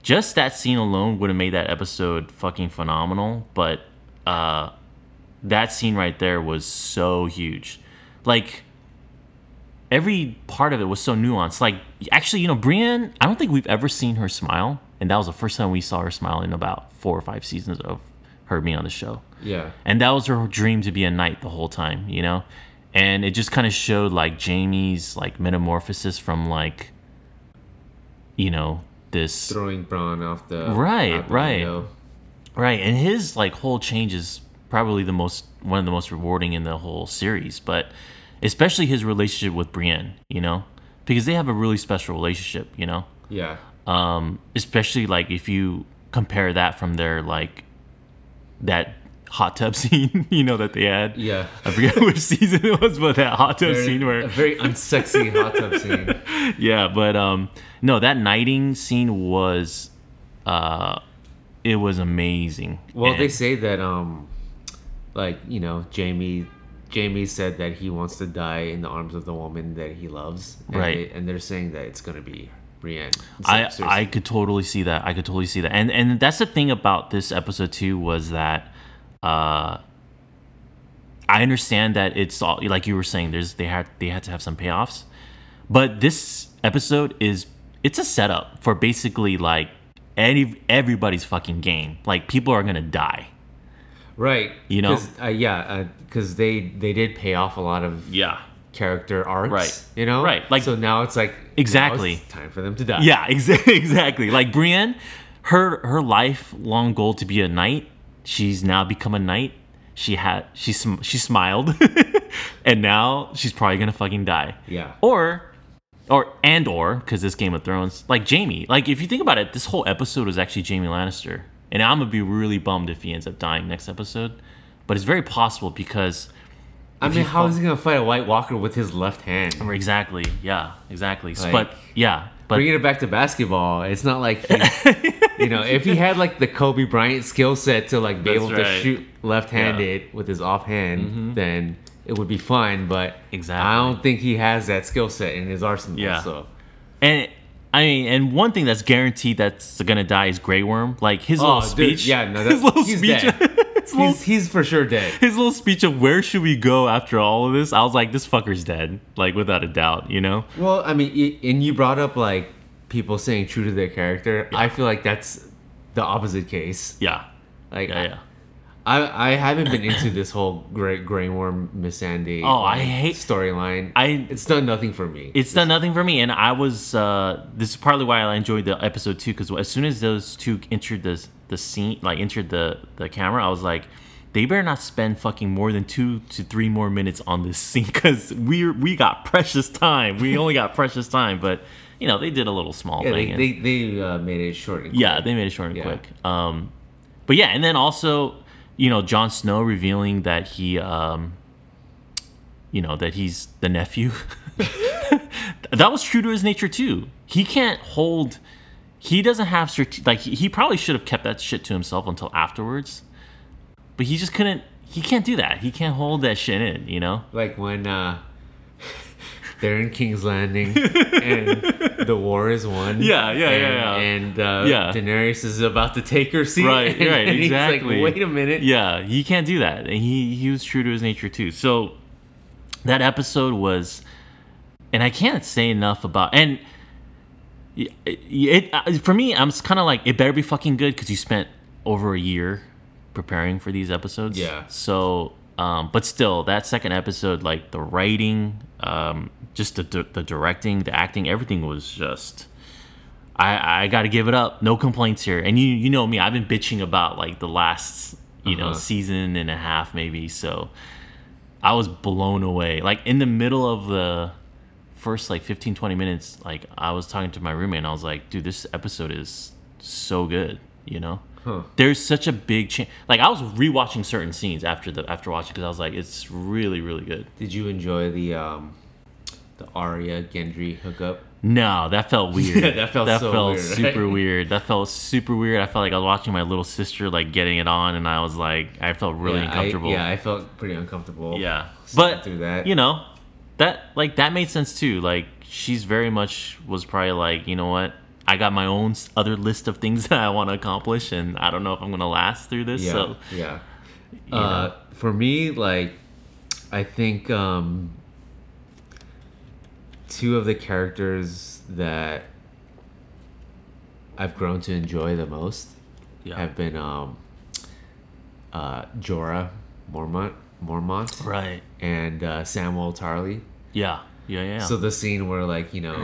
just that scene alone would have made that episode fucking phenomenal but uh that scene right there was so huge. Like every part of it was so nuanced. Like actually you know brienne i don't think we've ever seen her smile and that was the first time we saw her smile in about four or five seasons of her being on the show yeah and that was her dream to be a knight the whole time you know and it just kind of showed like jaime's like metamorphosis from like you know this throwing Bran off the Right, out the right. window. right and his like whole change is probably the most one of the most rewarding in the whole series but especially his relationship with brienne you know because they have a really special relationship you know Yeah. Um especially like if you compare that from their like that hot tub scene you know that they had Yeah. I forget which season it was, but that hot tub Very- scene a where very unsexy hot tub scene. yeah, but um no, that nighting scene was uh it was amazing. Well, And- they say that um, like you know, Jaime, Jaime said that he wants to die in the arms of the woman that he loves. And Right. They, and they're saying that it's gonna be Brienne. I. I could totally see that. I could totally see that. And and that's the thing about this episode too was that uh I understand that it's all like you were saying there's they had they had to have some payoffs. But this episode is it's a setup for basically like any everybody's fucking game. Like people are going to die. right. You know? 'Cause, uh, yeah, because they they did pay off a lot of Yeah. Character arcs. Right. You know. Right, like- so now it's like Exactly. it's time for them to die. Yeah, exa- exactly. Like Brienne, her her lifelong goal to be a knight. She's now become a knight. She had she sm- she smiled, and now she's probably gonna fucking die. Yeah. Or, or and or because this Game of Thrones, like Jaime. Like if you think about it, this whole episode was actually Jaime Lannister, and I'm gonna be really bummed if he ends up dying next episode. But it's very possible because I mean, how fall- is he gonna fight a White Walker with his left hand? exactly, yeah, exactly. Like- but yeah, but Bringing it back to basketball, it's not like he's, you know, if he had like the Kobe Bryant skill set to like be That's able right. to shoot left-handed with his offhand, then it would be fine. But Mm-hmm. Exactly. I don't think he has that skill set in his arsenal. Yeah. So And I mean, and one thing that's guaranteed that's gonna die is Grey Worm. Like his little Oh, dude, speech. yeah, no, his that- little he's speech. little, he's he's for sure dead. his little speech of where should we go after all of this. I was like, this fucker's dead. Like without a doubt, you know. Well, I mean, and you brought up like people saying true to their character. I feel like that's the opposite case. Yeah. Like Yeah. Yeah. I I haven't been into this whole Great Grey Worm Missandei. Oh, I hate- storyline. I- it's done nothing for me. It's done nothing for me, and I was. Uh, this is partly why I enjoyed the episode too, because as soon as those two entered the the scene, like entered the the camera, I was like, they better not spend fucking more than two to three more minutes on this scene, because we we got precious time. We only got precious time, but you know they did a little small yeah, thing. they and- they, they uh, made it short. And yeah, they made it short and Yeah. quick. Um, but yeah, and then also, you know, Jon Snow revealing that he, um, you know, that he's the nephew. that was true to his nature too. He can't hold. He doesn't have strate- like he, probably should have kept that shit to himself until afterwards, but he just couldn't. He can't do that. He can't hold that shit in. You know. like when uh, they're in King's Landing and the war is won. Yeah, yeah, and, yeah, yeah. And uh, Yeah. Daenerys is about to take her seat. Right, and, right, and exactly. like, Wait a minute. Yeah, he can't do that. And he he was true to his nature too. So that episode was, and I can't say enough about and. It, it uh, for me, I'm kind of like it better be fucking good because you spent over a year preparing for these episodes. Yeah. So, um, but still, that second episode, like the writing, um, just the the directing, the acting, everything was just. I, I got to give it up. No complaints here. And you you know me, I've been bitching about like the last you know Uh-huh. season and a half maybe. So I was blown away. Like in the middle of the first like 15 20 minutes, like I was talking to my roommate and I was like, dude, this episode is so good. You know, Huh. there's such a big change. Like I was rewatching certain scenes after the after watching because I was like, it's really really good. Did you enjoy the um, the Arya Gendry hookup? No, that felt weird. Yeah, that felt that so felt weird, super right? weird. That felt super weird. I felt like I was watching my little sister like getting it on, and I was like, I felt really yeah, uncomfortable. I, yeah, I felt pretty uncomfortable. Yeah. but through that. you know, that like that made sense too. Like she's very much was probably like, you know what? I got my own other list of things that I want to accomplish, and I don't know if I'm gonna last through this. yeah, So yeah. Uh, for me, like, I think um, two of the characters that I've grown to enjoy the most yeah, have been um, uh, Jorah Mormont, Mormont right. And uh, Samwell Tarly. Yeah, yeah, yeah. So the scene where, like, you know,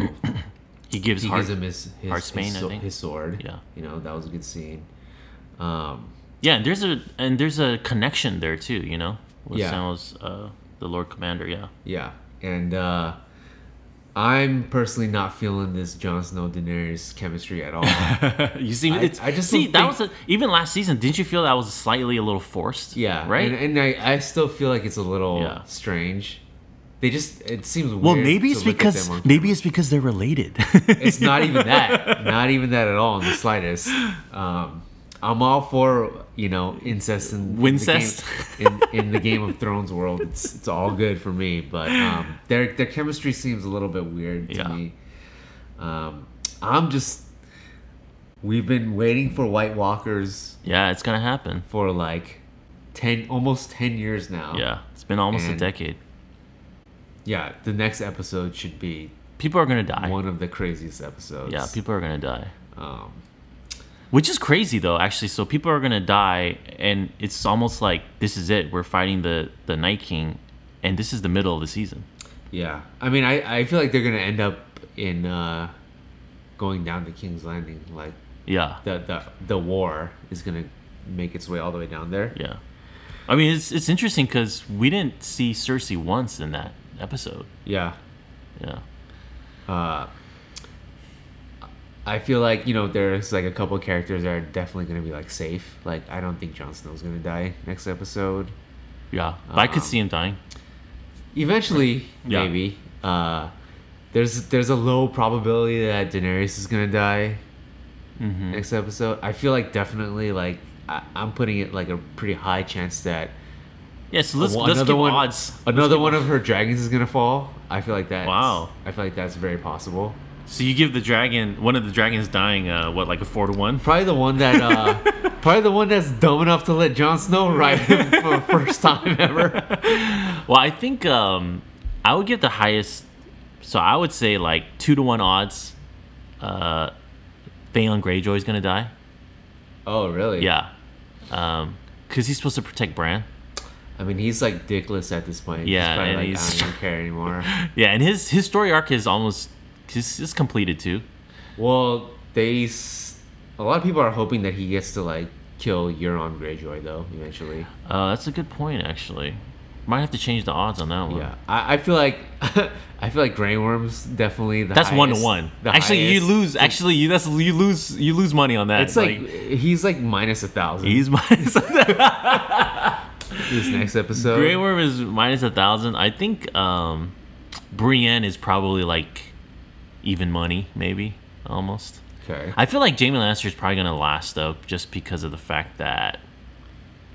he gives he gives him his his, Heartsbane, his, I so- think. his sword. Yeah. you know that was a good scene. Um, Yeah, and there's a and there's a connection there too. You know, with Yeah. Samuel's uh, the Lord Commander. Yeah. Yeah, and uh, I'm personally not feeling this Jon Snow Daenerys chemistry at all. you see, I- it's, I just see that was a, even last season. Didn't you feel that was slightly a little forced? yeah, right. And, and I, I still feel like it's a little Yeah. strange. They just it seems well, maybe it's because maybe it's because they're related. it's not even that. Not even that at all in the slightest. Um, I'm all for you know incest and Wincest? in, in the Game of Thrones world. It's it's all good for me, but um, their their chemistry seems a little bit weird to Yeah. me. Um, I'm just we've been waiting for White Walkers yeah, it's gonna happen. for like ten almost ten years now. Yeah, it's been almost a decade. yeah. The next episode should be People are gonna die. one of the craziest episodes. Yeah, people are gonna die. Um, Which is crazy though, actually. So people are gonna die, and it's almost like this is it. We're fighting the the Night King, and this is the middle of the season. Yeah, I mean, I, I feel like they're gonna end up in uh, going down to King's Landing. Like Yeah, the the the war is gonna make its way all the way down there. yeah. I mean, it's it's interesting because we didn't see Cersei once in that episode. Yeah. Yeah, Uh, I feel like you know there's like a couple characters that are definitely gonna be like safe. Like I don't think Jon Snow's gonna die next episode. yeah. But I could Um, see him dying. Eventually, Yeah. maybe. Uh, there's there's a low probability that Daenerys is gonna die hmm next episode. I feel like definitely like I, I'm putting it like a pretty high chance that Yeah, so let's one- let's another give one odds. Another one of her dragons is gonna fall. I feel like that. Wow. I feel like that's very possible. So you give the dragon one of the dragons dying. Uh, what like a four to one? Probably the one that uh probably the one that's dumb enough to let Jon Snow ride him for the first time ever. Well, I think um, I would give the highest. So I would say like two to one odds. Uh, Theon Greyjoy is gonna die. Oh really? Yeah, because he's supposed to protect Bran. I mean, he's like dickless at this point. Yeah, probably and like, he's- I don't even care anymore. Yeah, and his his story arc is almost just is completed too. well, they. A lot of people are hoping that he gets to like kill Euron Greyjoy though eventually. Uh, that's a good point, actually. Might have to change the odds on that one. Yeah, I, I feel like I feel like Grey Worm's definitely the That's one to one. Actually, you lose. Actually, you that's you lose. You lose money on that. It's like, he's like minus a thousand. he's minus. this next episode. Grey Worm is minus a thousand. I think um, Brienne is probably like even money, maybe almost. Okay. I feel like Jaime Lannister is probably gonna last though, just because of the fact that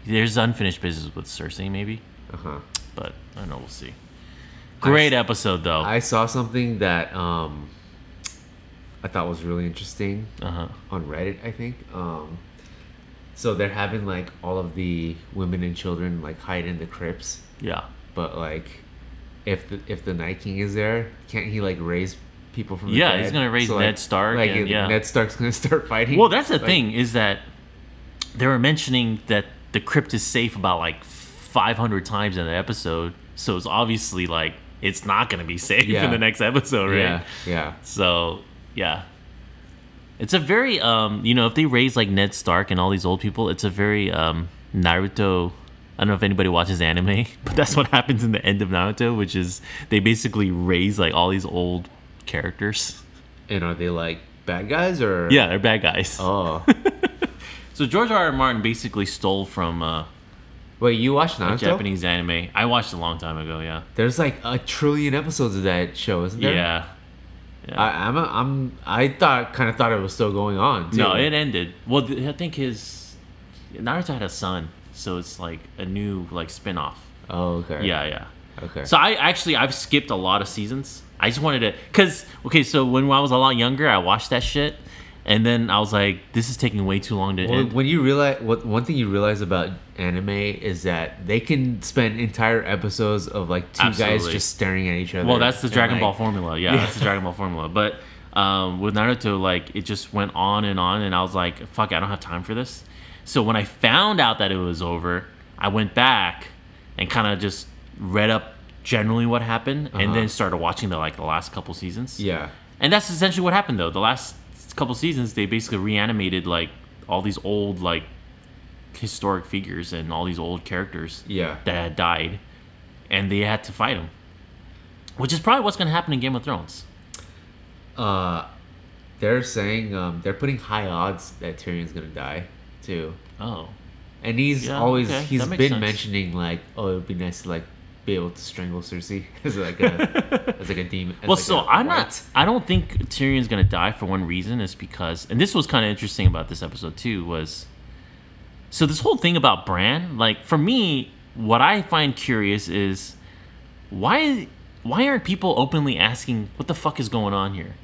there's unfinished business with Cersei, maybe. Uh huh. But I don't know. We'll see. Great episode though. I saw something that um I thought was really interesting Uh huh. on Reddit. I think. Um, so they're having like all of the women and children like hide in the crypts, Yeah. but like if the if the Night King is there, can't he like raise people from the Yeah, dead? he's gonna raise like- Ned Stark Like and- yeah. Ned Stark's gonna start fighting. Well, that's the Like, thing is that they were mentioning that the crypt is safe about like 500 times in the episode, so it's obviously like it's not gonna be safe Yeah. in the next episode, right? Yeah. Yeah. So yeah, it's a very um, you know, if they raise like Ned Stark and all these old people, it's a very um Naruto. I don't know if anybody watches anime, but that's what happens in the end of Naruto, which is they basically raise like all these old characters. And are they like bad guys or? Yeah, they're bad guys. Oh. So George R. R. Martin basically stole from uh, Wait, you watched a Naruto? Japanese anime. I watched a long time ago. Yeah. There's like a trillion episodes of that show, isn't there? Yeah. Yeah. I, I'm, a, I'm, I thought, kind of thought it was still going on. Too. no, it ended. Well, th- I think his Naruto had a son, so it's like a new like spin-off. Oh, okay. Yeah, yeah. Okay. So I actually I've skipped a lot of seasons. I just wanted to cuz okay, so when I was a lot younger, I watched that shit and then I was like this is taking way too long to Well, end. when you realize what one thing you realize about anime is that they can spend entire episodes of like two guys just staring at each other. Well, that's the Dragon like- Ball formula. Yeah, that's the Dragon Ball formula. But um, with Naruto, like it just went on and on, and I was like, "Fuck, I don't have time for this." So when I found out that it was over, I went back and kind of just read up generally what happened, and Uh-huh. then started watching the like the last couple seasons. Yeah. And that's essentially what happened though. The last couple seasons, they basically reanimated like all these old like historic figures and all these old characters Yeah. that had died, and they had to fight them, Which is probably what's going to happen in Game of Thrones. Uh, they're saying um, they're putting high odds that Tyrion's gonna die too, Oh, and he's Yeah, always okay, he's been sense. mentioning like, oh, it would be nice to like be able to strangle Cersei as like a as like a demon. well, like so I'm not. I don't think Tyrion's to die for one reason is because, and this was kind of interesting about this episode too was. So this whole thing about Bran, like for me, what I find curious is why why aren't people openly asking what the fuck is going on here?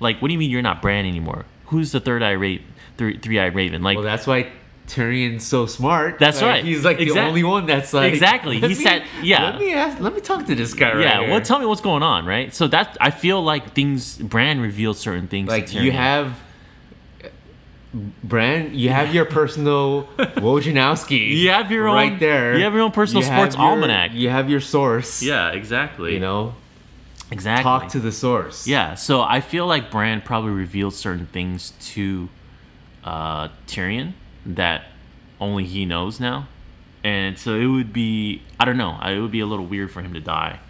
Like, what do you mean you're not Bran anymore? Who's the third eye ra- three three eyed raven? Like, Well, that's why Tyrion's so smart. That's Like, right. He's like Exact- the only one that's like Exactly. He me- said- yeah. Let me ask. Let me talk to this guy. Right yeah, here." well, tell me what's going on, right? So that I feel like things Bran revealed certain things. to like you have. Bran, you have your personal Wojnarowski. You have your right own- right there. you have your own personal You sports your- almanac. You have your source. yeah, exactly. You know, exactly. talk to the source. Yeah, so I feel like Bran probably revealed certain things to uh, Tyrion that only he knows now, and so it would be I don't know, it would be a little weird for him to die.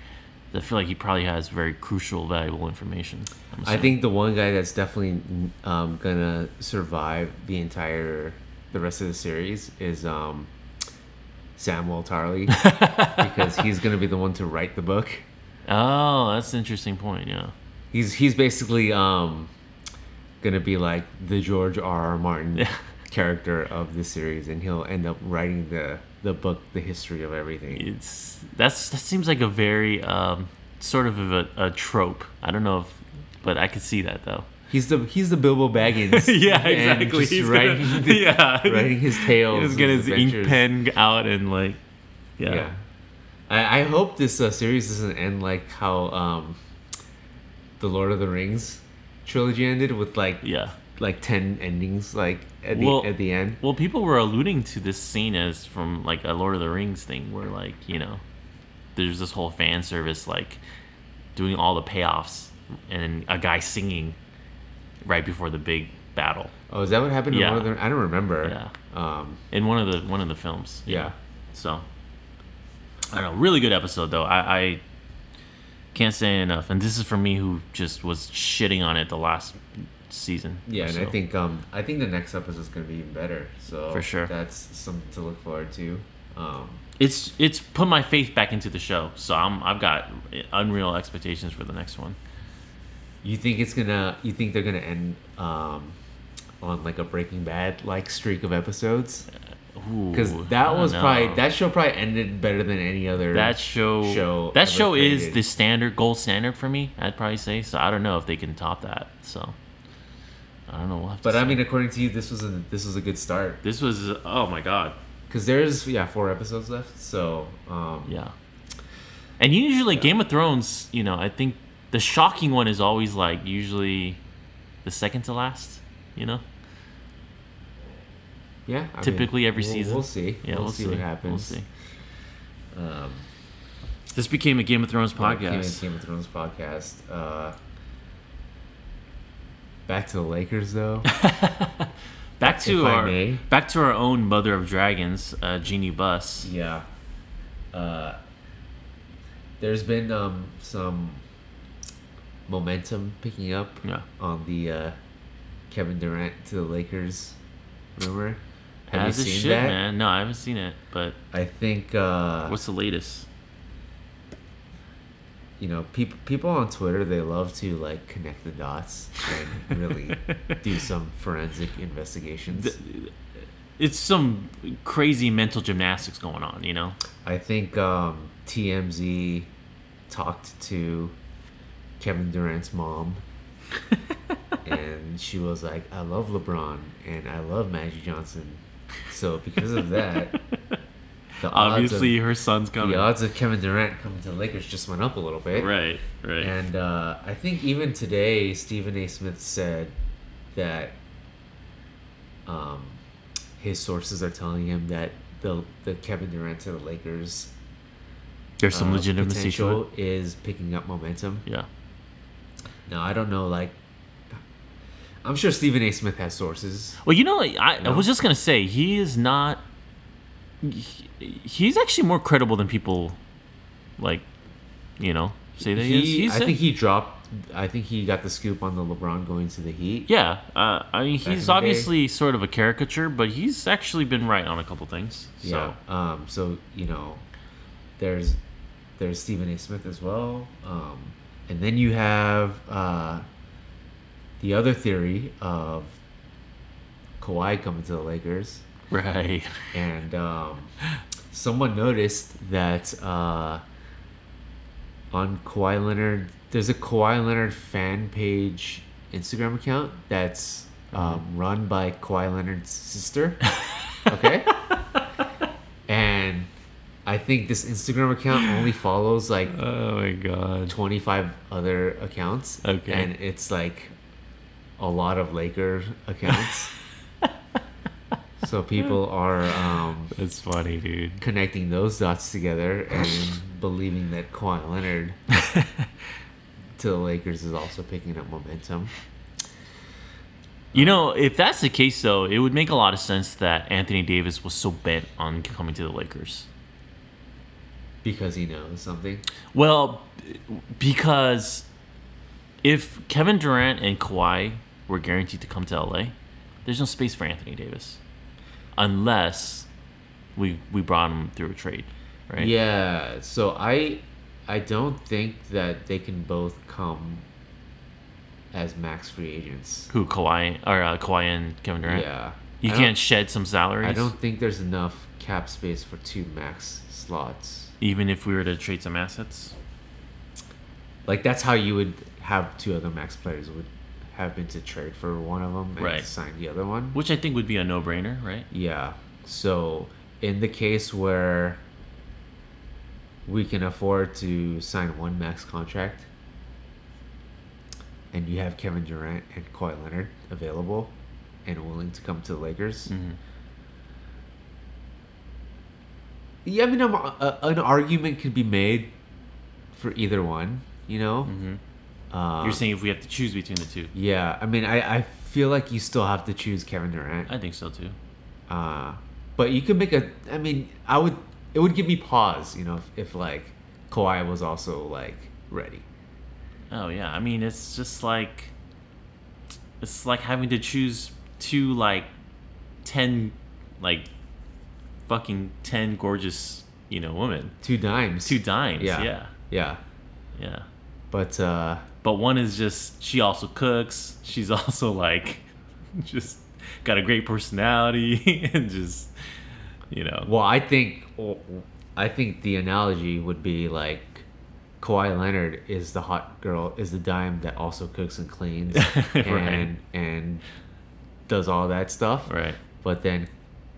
I feel like he probably has very crucial, valuable information. I think the one guy that's definitely um, gonna survive the entire the rest of the series is um, Samwell Tarly because he's gonna be the one to write the book. Oh, that's an interesting point. Yeah. He's he's basically um, gonna be like the George R. R. Martin Yeah. Character of the series, and he'll end up writing the the book, the history of everything. It's that's that seems like a very um, sort of a, a trope. I don't know if, but I could see that though. He's the he's the Bilbo Baggins. yeah, exactly. He's writing gonna, the- yeah, writing his tales. He's his his ink pen out and like, yeah, Yeah. I, I hope this uh, series doesn't end like how um, the Lord of the Rings trilogy ended with like yeah. Like ten endings like at the Well- at the end. Well, people were alluding to this scene as from like a Lord of the Rings thing, where like you know, there's this whole fan service like doing all the payoffs, and a guy singing right before the big battle Oh, is that what happened? in Yeah. one of the, I don't remember. Yeah. Um. in one of the one of the films. Yeah. So I don't know. Really good episode though. I, I can't say enough. And this is for me who just was shitting on it the last season. Yeah, and I think um I think the next episode is gonna be even better. So For sure. that's something to look forward to. Um. it's it's put my faith back into the show. So I'm I've got unreal expectations for the next one. You think it's gonna? You think they're gonna end um, on like a Breaking Bad like streak of episodes? Because that was probably that show probably ended better than any other. that show show that show is the standard gold standard for me. I'd probably say. So I don't know if they can top that. So I don't know. We'll But I mean, according to you, this was a this was a good start this was oh my god. because there's yeah four episodes left. So um, Yeah. And usually Game of Thrones, you know, I think the shocking one is always like usually the second to last, you know? yeah. I Typically every we'll- season. We'll see. Yeah, we'll, we'll, see, what happens. We'll see. Um, This became a Game of Thrones yeah, Game, podcast. Game of Thrones podcast. Uh, back to the Lakers though. Back to our may. back to our own mother of dragons, uh, Jeanie Buss. Yeah. Uh, there's been um, some momentum picking up Yeah. on the uh, Kevin Durant to the Lakers rumor. Have As you seen that? man. No, I haven't seen it, but I think uh, what's the latest? You know people people on Twitter they love to like connect the dots and really do some forensic investigations. It's some crazy mental gymnastics going on, you know? I think um, TMZ talked to Kevin Durant's mom, and she was like, "I love LeBron and I love Magic Johnson." So because of that, Obviously, odds her son's of, coming. the odds of Kevin Durant coming to the Lakers just went up a little bit. Right, right. And uh, I think even today, Stephen A. Smith said that um, his sources are telling him that the the Kevin Durant to the Lakers There's some uh, legitimacy to it. is picking up momentum. Yeah. Now I don't know, like I'm sure Stephen A. Smith has sources. Well, you know, I, I was just gonna say he is not. He- he's actually more credible than people, like, you know, say that he, is. He, He's I a- think he dropped. I think he got the scoop on the LeBron going to the Heat. Yeah, uh, I mean, he's obviously sort of a caricature, but he's actually been right on a couple things. So Yeah. Um. So you know, there's there's Stephen A. Smith as well. Um. And then you have uh, the other theory of Kawhi coming to the Lakers, right, and um, someone noticed that uh, on Kawhi Leonard, there's a Kawhi Leonard fan page Instagram account that's um, run by Kawhi Leonard's sister. Okay. and I think this Instagram account only follows like oh my god, 25 other accounts. Okay. And it's like a lot of Laker accounts. so people are um, that's funny, dude. connecting those dots together and believing that Kawhi Leonard to the Lakers is also picking up momentum. You know, if that's the case, though, it would make a lot of sense that Anthony Davis was so bent on coming to the Lakers. Because he knows something. Well, because if Kevin Durant and Kawhi were guaranteed to come to LA, there's no space for Anthony Davis, unless we we brought him through a trade, right? Yeah, so I I don't think that they can both come as max free agents. Who Kawhi or uh, Kawhi and Kevin Durant? Yeah. You I can't shed some salaries. I don't think there's enough cap space for two max slots. Even if we were to trade some assets. Like that's how you would have two other max players would have been to trade for one of them and Right. sign the other one. Which I think would be a no-brainer, right? Yeah. So in the case where we can afford to sign one max contract and you have Kevin Durant and Kawhi Leonard available and willing to come to the Lakers. Mhm. Yeah, I mean, I'm, uh, an argument could be made for either one. You know, Mhm. Uh, You're saying if we have to choose between the two? yeah. I mean, I, I feel like you still have to choose Kevin Durant. I think so too. Uh, but you could make a. I mean, I would. It would give me pause. You know, if, if like Kawhi was also like ready. Oh yeah, I mean it's just like it's like having to choose two like ten like fucking ten gorgeous you know women, Two dimes. two dimes. Yeah. Yeah, Yeah. yeah. But uh, But one is just she also cooks. She's also like just got a great personality and just you know. well, I think I think the analogy would be like Kawhi Leonard is the hot girl, is the dime that also cooks and cleans Right. and and does all that stuff. Right. But then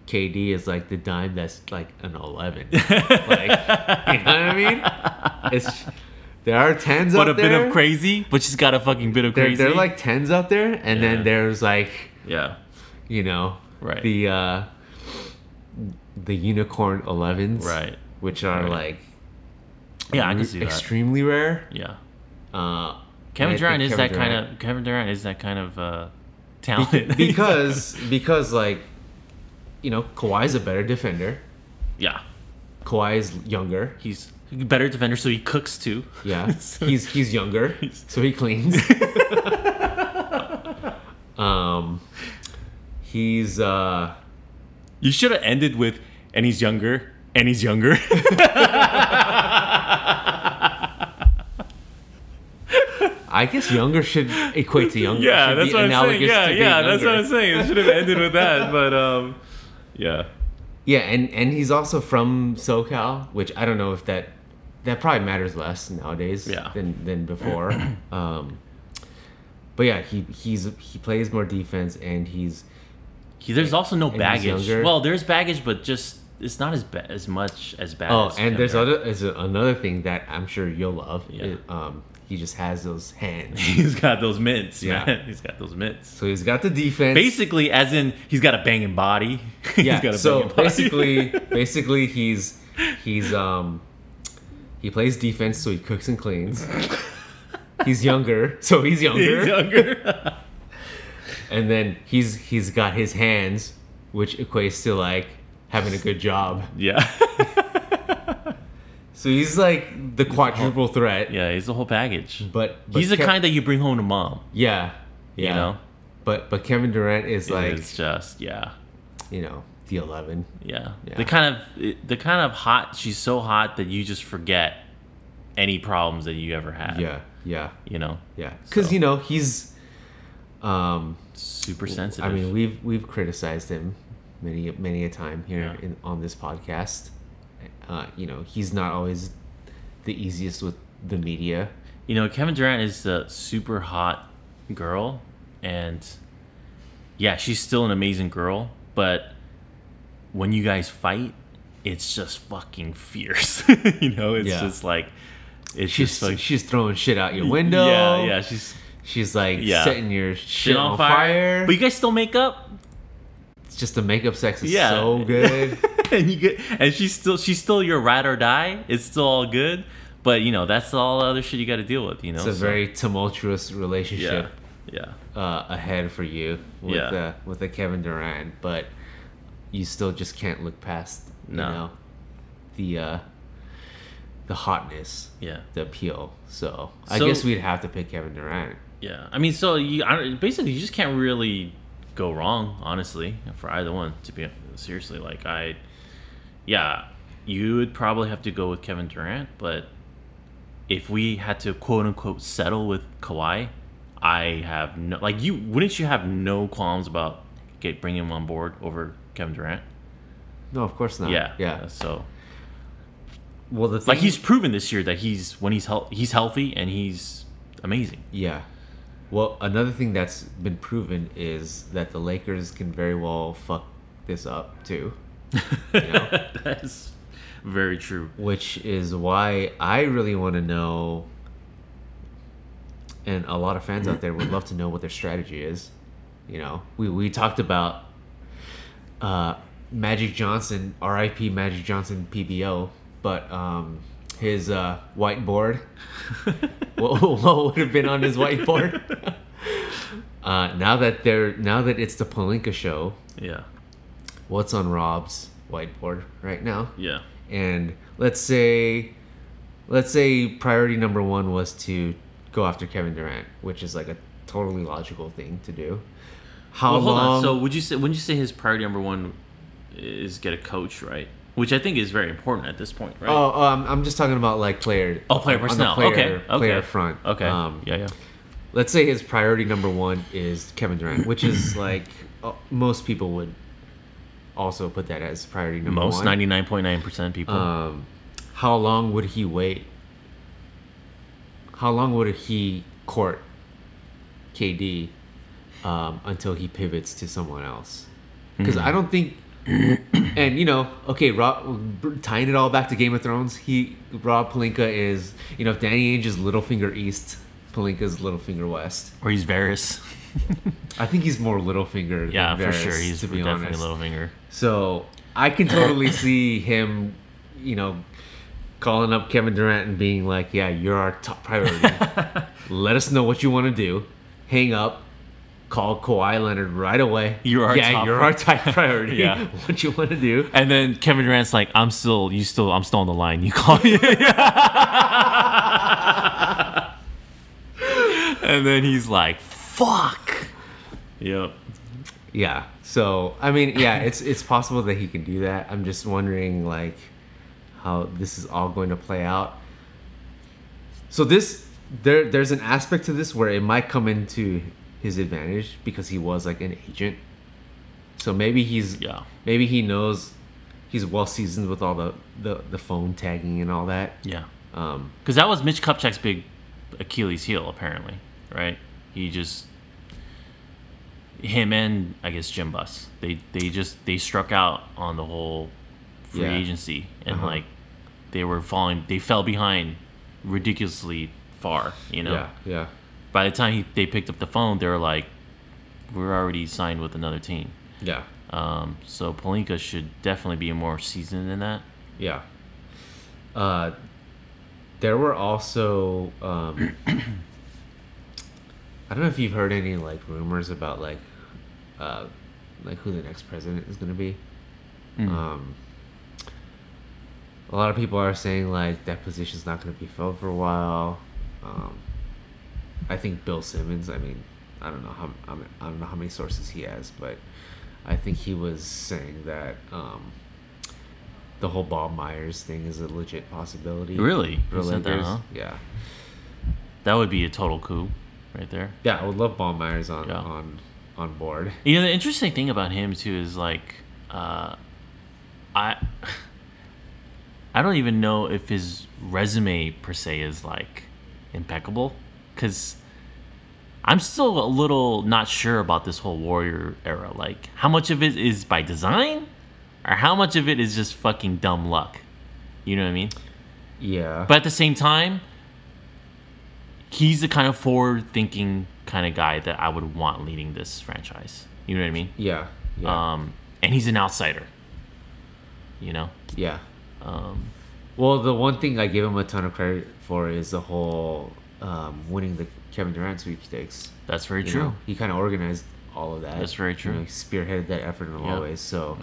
KD is like the dime that's like an eleven. like you know what I mean? It's there are tens But out a bit of crazy, but she's got a fucking bit of There, crazy. there are like tens out there, and Yeah. then there's like yeah. you know Right. the uh the unicorn 11s Right. which are Right. like Yeah, I can see that. extremely rare Yeah. uh Kevin Durant is Kevin that kind of Kevin Durant is that kind of uh, talent because because like you know Kawhi's a better defender yeah Kawhi is younger he's better defender so he cooks too. Yeah. So- he's he's younger so he cleans. Um he's uh you should have ended with and he's younger and he's younger. I guess younger should equate to younger yeah that's what I'm saying. yeah yeah that's what. I'm saying. It should have ended with that but um yeah. Yeah, and and he's also from SoCal, which I don't know if that that probably matters less nowadays Yeah. than than before. um, but yeah, he he's he plays more defense, and he's he, there's also no baggage well there's baggage but just it's not as ba- as much as bad oh, as and there's other there's another thing that I'm sure you'll love. Yeah. It, um, he just has those hands, he's got those mints Yeah. man he's got those mints so he's got the defense. basically as in he's got a banging body yeah. he's got a so body. basically, basically he's he's um he plays defense, so he cooks and cleans. He's younger, so he's younger. he's younger and then he's he's got his hands, which equates to like having a good job. yeah So he's like the quadruple threat. Yeah, he's the whole package. But, but he's the Kev- kind that you bring home to mom. Yeah, yeah. You know, But but Kevin Durant is like it's just yeah, you know the eleven. yeah, Yeah. The kind of the kind of hot. She's so hot that you just forget any problems that you ever had. Yeah, yeah, you know, yeah. Because So. you know he's. Um, super sensitive. I mean, we've we've criticized him many many a time here Yeah. in, on this podcast. Uh, you know, he's not always the easiest with the media. you know, Kevin Durant is the super hot girl, and yeah, she's still an amazing girl. But when you guys fight, it's just fucking fierce. you know, it's Yeah. just like it's She's just like she's throwing shit out your window. Yeah, yeah, she's She's like Yeah. setting your shit, shit on, fire. But you guys still make up, it's just the makeup sex is Yeah. so good. and you get, and she's still she's still your ride or die. It's still all good, but you know that's all the other shit you got to deal with. You know, it's a so- very tumultuous yeah, relationship yeah, uh, ahead for you with Yeah. uh, with a Kevin Durant, but you still just can't look past you No. know the uh, the hotness, yeah, the appeal. So, I So- guess we'd have to pick Kevin Durant. yeah. I mean, so you I, don't- basically you just can't really go wrong, honestly, for either one. To be seriously, like I, yeah, you would probably have to go with Kevin Durant, but if we had to quote unquote settle with Kawhi, I have no like you wouldn't you have no qualms about get bringing him on board over Kevin Durant? No, of course not. yeah, yeah. So Well, the thing, like he's proven this year that he's when he's health he's healthy and he's amazing. Yeah. Well, another thing that's been proven is that the Lakers can very well fuck this up too. You know? That's very true. Which is why I really want to know and a lot of fans out there would love to know what their strategy is. You know, we we talked about uh, Magic Johnson, R.I.P. Magic Johnson, PBO, but um, his uh, whiteboard. what, what would have been on his whiteboard? uh, now that they're now that it's the Pelinka show, Yeah. what's on Rob's whiteboard right now? Yeah. And let's say, let's say priority number one was to go after Kevin Durant, which is like a totally logical thing to do. How Well, hold long? on. So would you say would you say his priority number one is get a coach, right? Which I think is very important at this point, right? Oh, oh, I'm, I'm just talking about like player. Oh, player personnel. player, okay. Okay. Player front. Okay. Um, yeah, yeah. Let's say his priority number one is Kevin Durant, which is like uh, most people would also put that as priority number one. Most ninety nine point nine percent people. Um, how long would he wait? How long would he court KD um, until he pivots to someone else? Because I don't think, and you know, okay, Rob, tying it all back to Game of Thrones, he Rob Pelinka is, you know, if Danny Ainge is Littlefinger East, Pelinka's Littlefinger West. or he's Varys. I think he's more Littlefinger. than yeah, for sure. He's to be definitely honest. Littlefinger. So I can totally see him, you know, calling up Kevin Durant and being like, "Yeah, you're our top priority. Let us know what you want to do. Hang up. Call Kawhi Leonard right away. You're our yeah, top you're our top priority. Yeah. what you want to do? And then Kevin Durant's like, I'm still, you still, I'm still on the line. You call me. and then he's like, fuck. Yep. Yeah. So I mean, yeah, it's it's possible that he can do that. I'm just wondering like how this is all going to play out. So this there there's an aspect to this where it might come into his advantage because he was like an agent. So maybe he's Yeah. maybe he knows he's well seasoned with all the the, the phone tagging and all that. Yeah. Um, Because that was Mitch Kupchak's big Achilles heel, apparently, right? He just him and I guess Jim Buss. They they just they struck out on the whole free Yeah. agency and Uh-huh. like they were falling. They fell behind ridiculously far. You know. yeah, yeah. By the time he, they picked up the phone, they were like, "We're already signed with another team." Yeah. Um, so Pelinka should definitely be more seasoned than that. Yeah. Uh, there were also um, I don't know if you've heard any like rumors about like uh, like who the next president is going to be. Mm. Um, a lot of people are saying like that position's not going to be filled for a while. Um, I think Bill Simmons. I mean, I don't know how I, mean, I don't know how many sources he has, but I think he was saying that um, the whole Bob Myers thing is a legit possibility. Really? for He said that, huh? Yeah, That would be a total coup, right there. yeah. I would love Bob Myers on Yeah. on on board. You know, the interesting thing about him too is like, uh, I, I don't even know if his resume per se is like impeccable, because I'm still a little not sure about this whole Warrior era. Like, how much of it is by design, or how much of it is just fucking dumb luck? You know what I mean? Yeah, But at the same time, he's the kind of forward-thinking kind of guy that I would want leading this franchise. You know what I mean? yeah, yeah, Um, and he's an outsider. You know. yeah. Um, Well, the one thing I give him a ton of credit for is the whole um, winning the Kevin Durant sweepstakes. that's very You true. know, he kind of organized all of that. That's very You true. know, he spearheaded that effort in a lot of ways. So,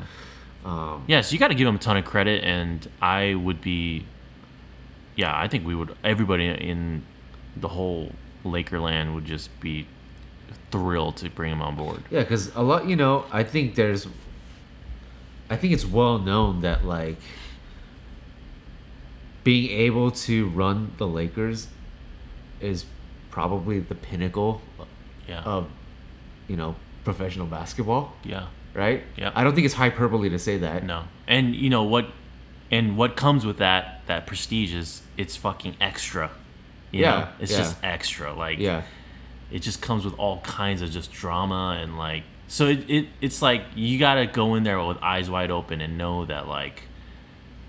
um, Yeah, so you got to give him a ton of credit, and I would be. Yeah, I think we would. Everybody in the whole Lakerland would just be thrilled to bring him on board. yeah, because a lot, you know, I think there's, I think it's well known that like being able to run the Lakers is probably the pinnacle Yeah. of, you know, professional basketball, yeah. right? Yeah. I don't think it's hyperbole to say that. No. And you know what and what comes with that that prestige is it's fucking extra. You Yeah, know? It's yeah. just extra. Like Yeah. it just comes with all kinds of just drama and like so it, it it's like you gotta go in there with eyes wide open and know that like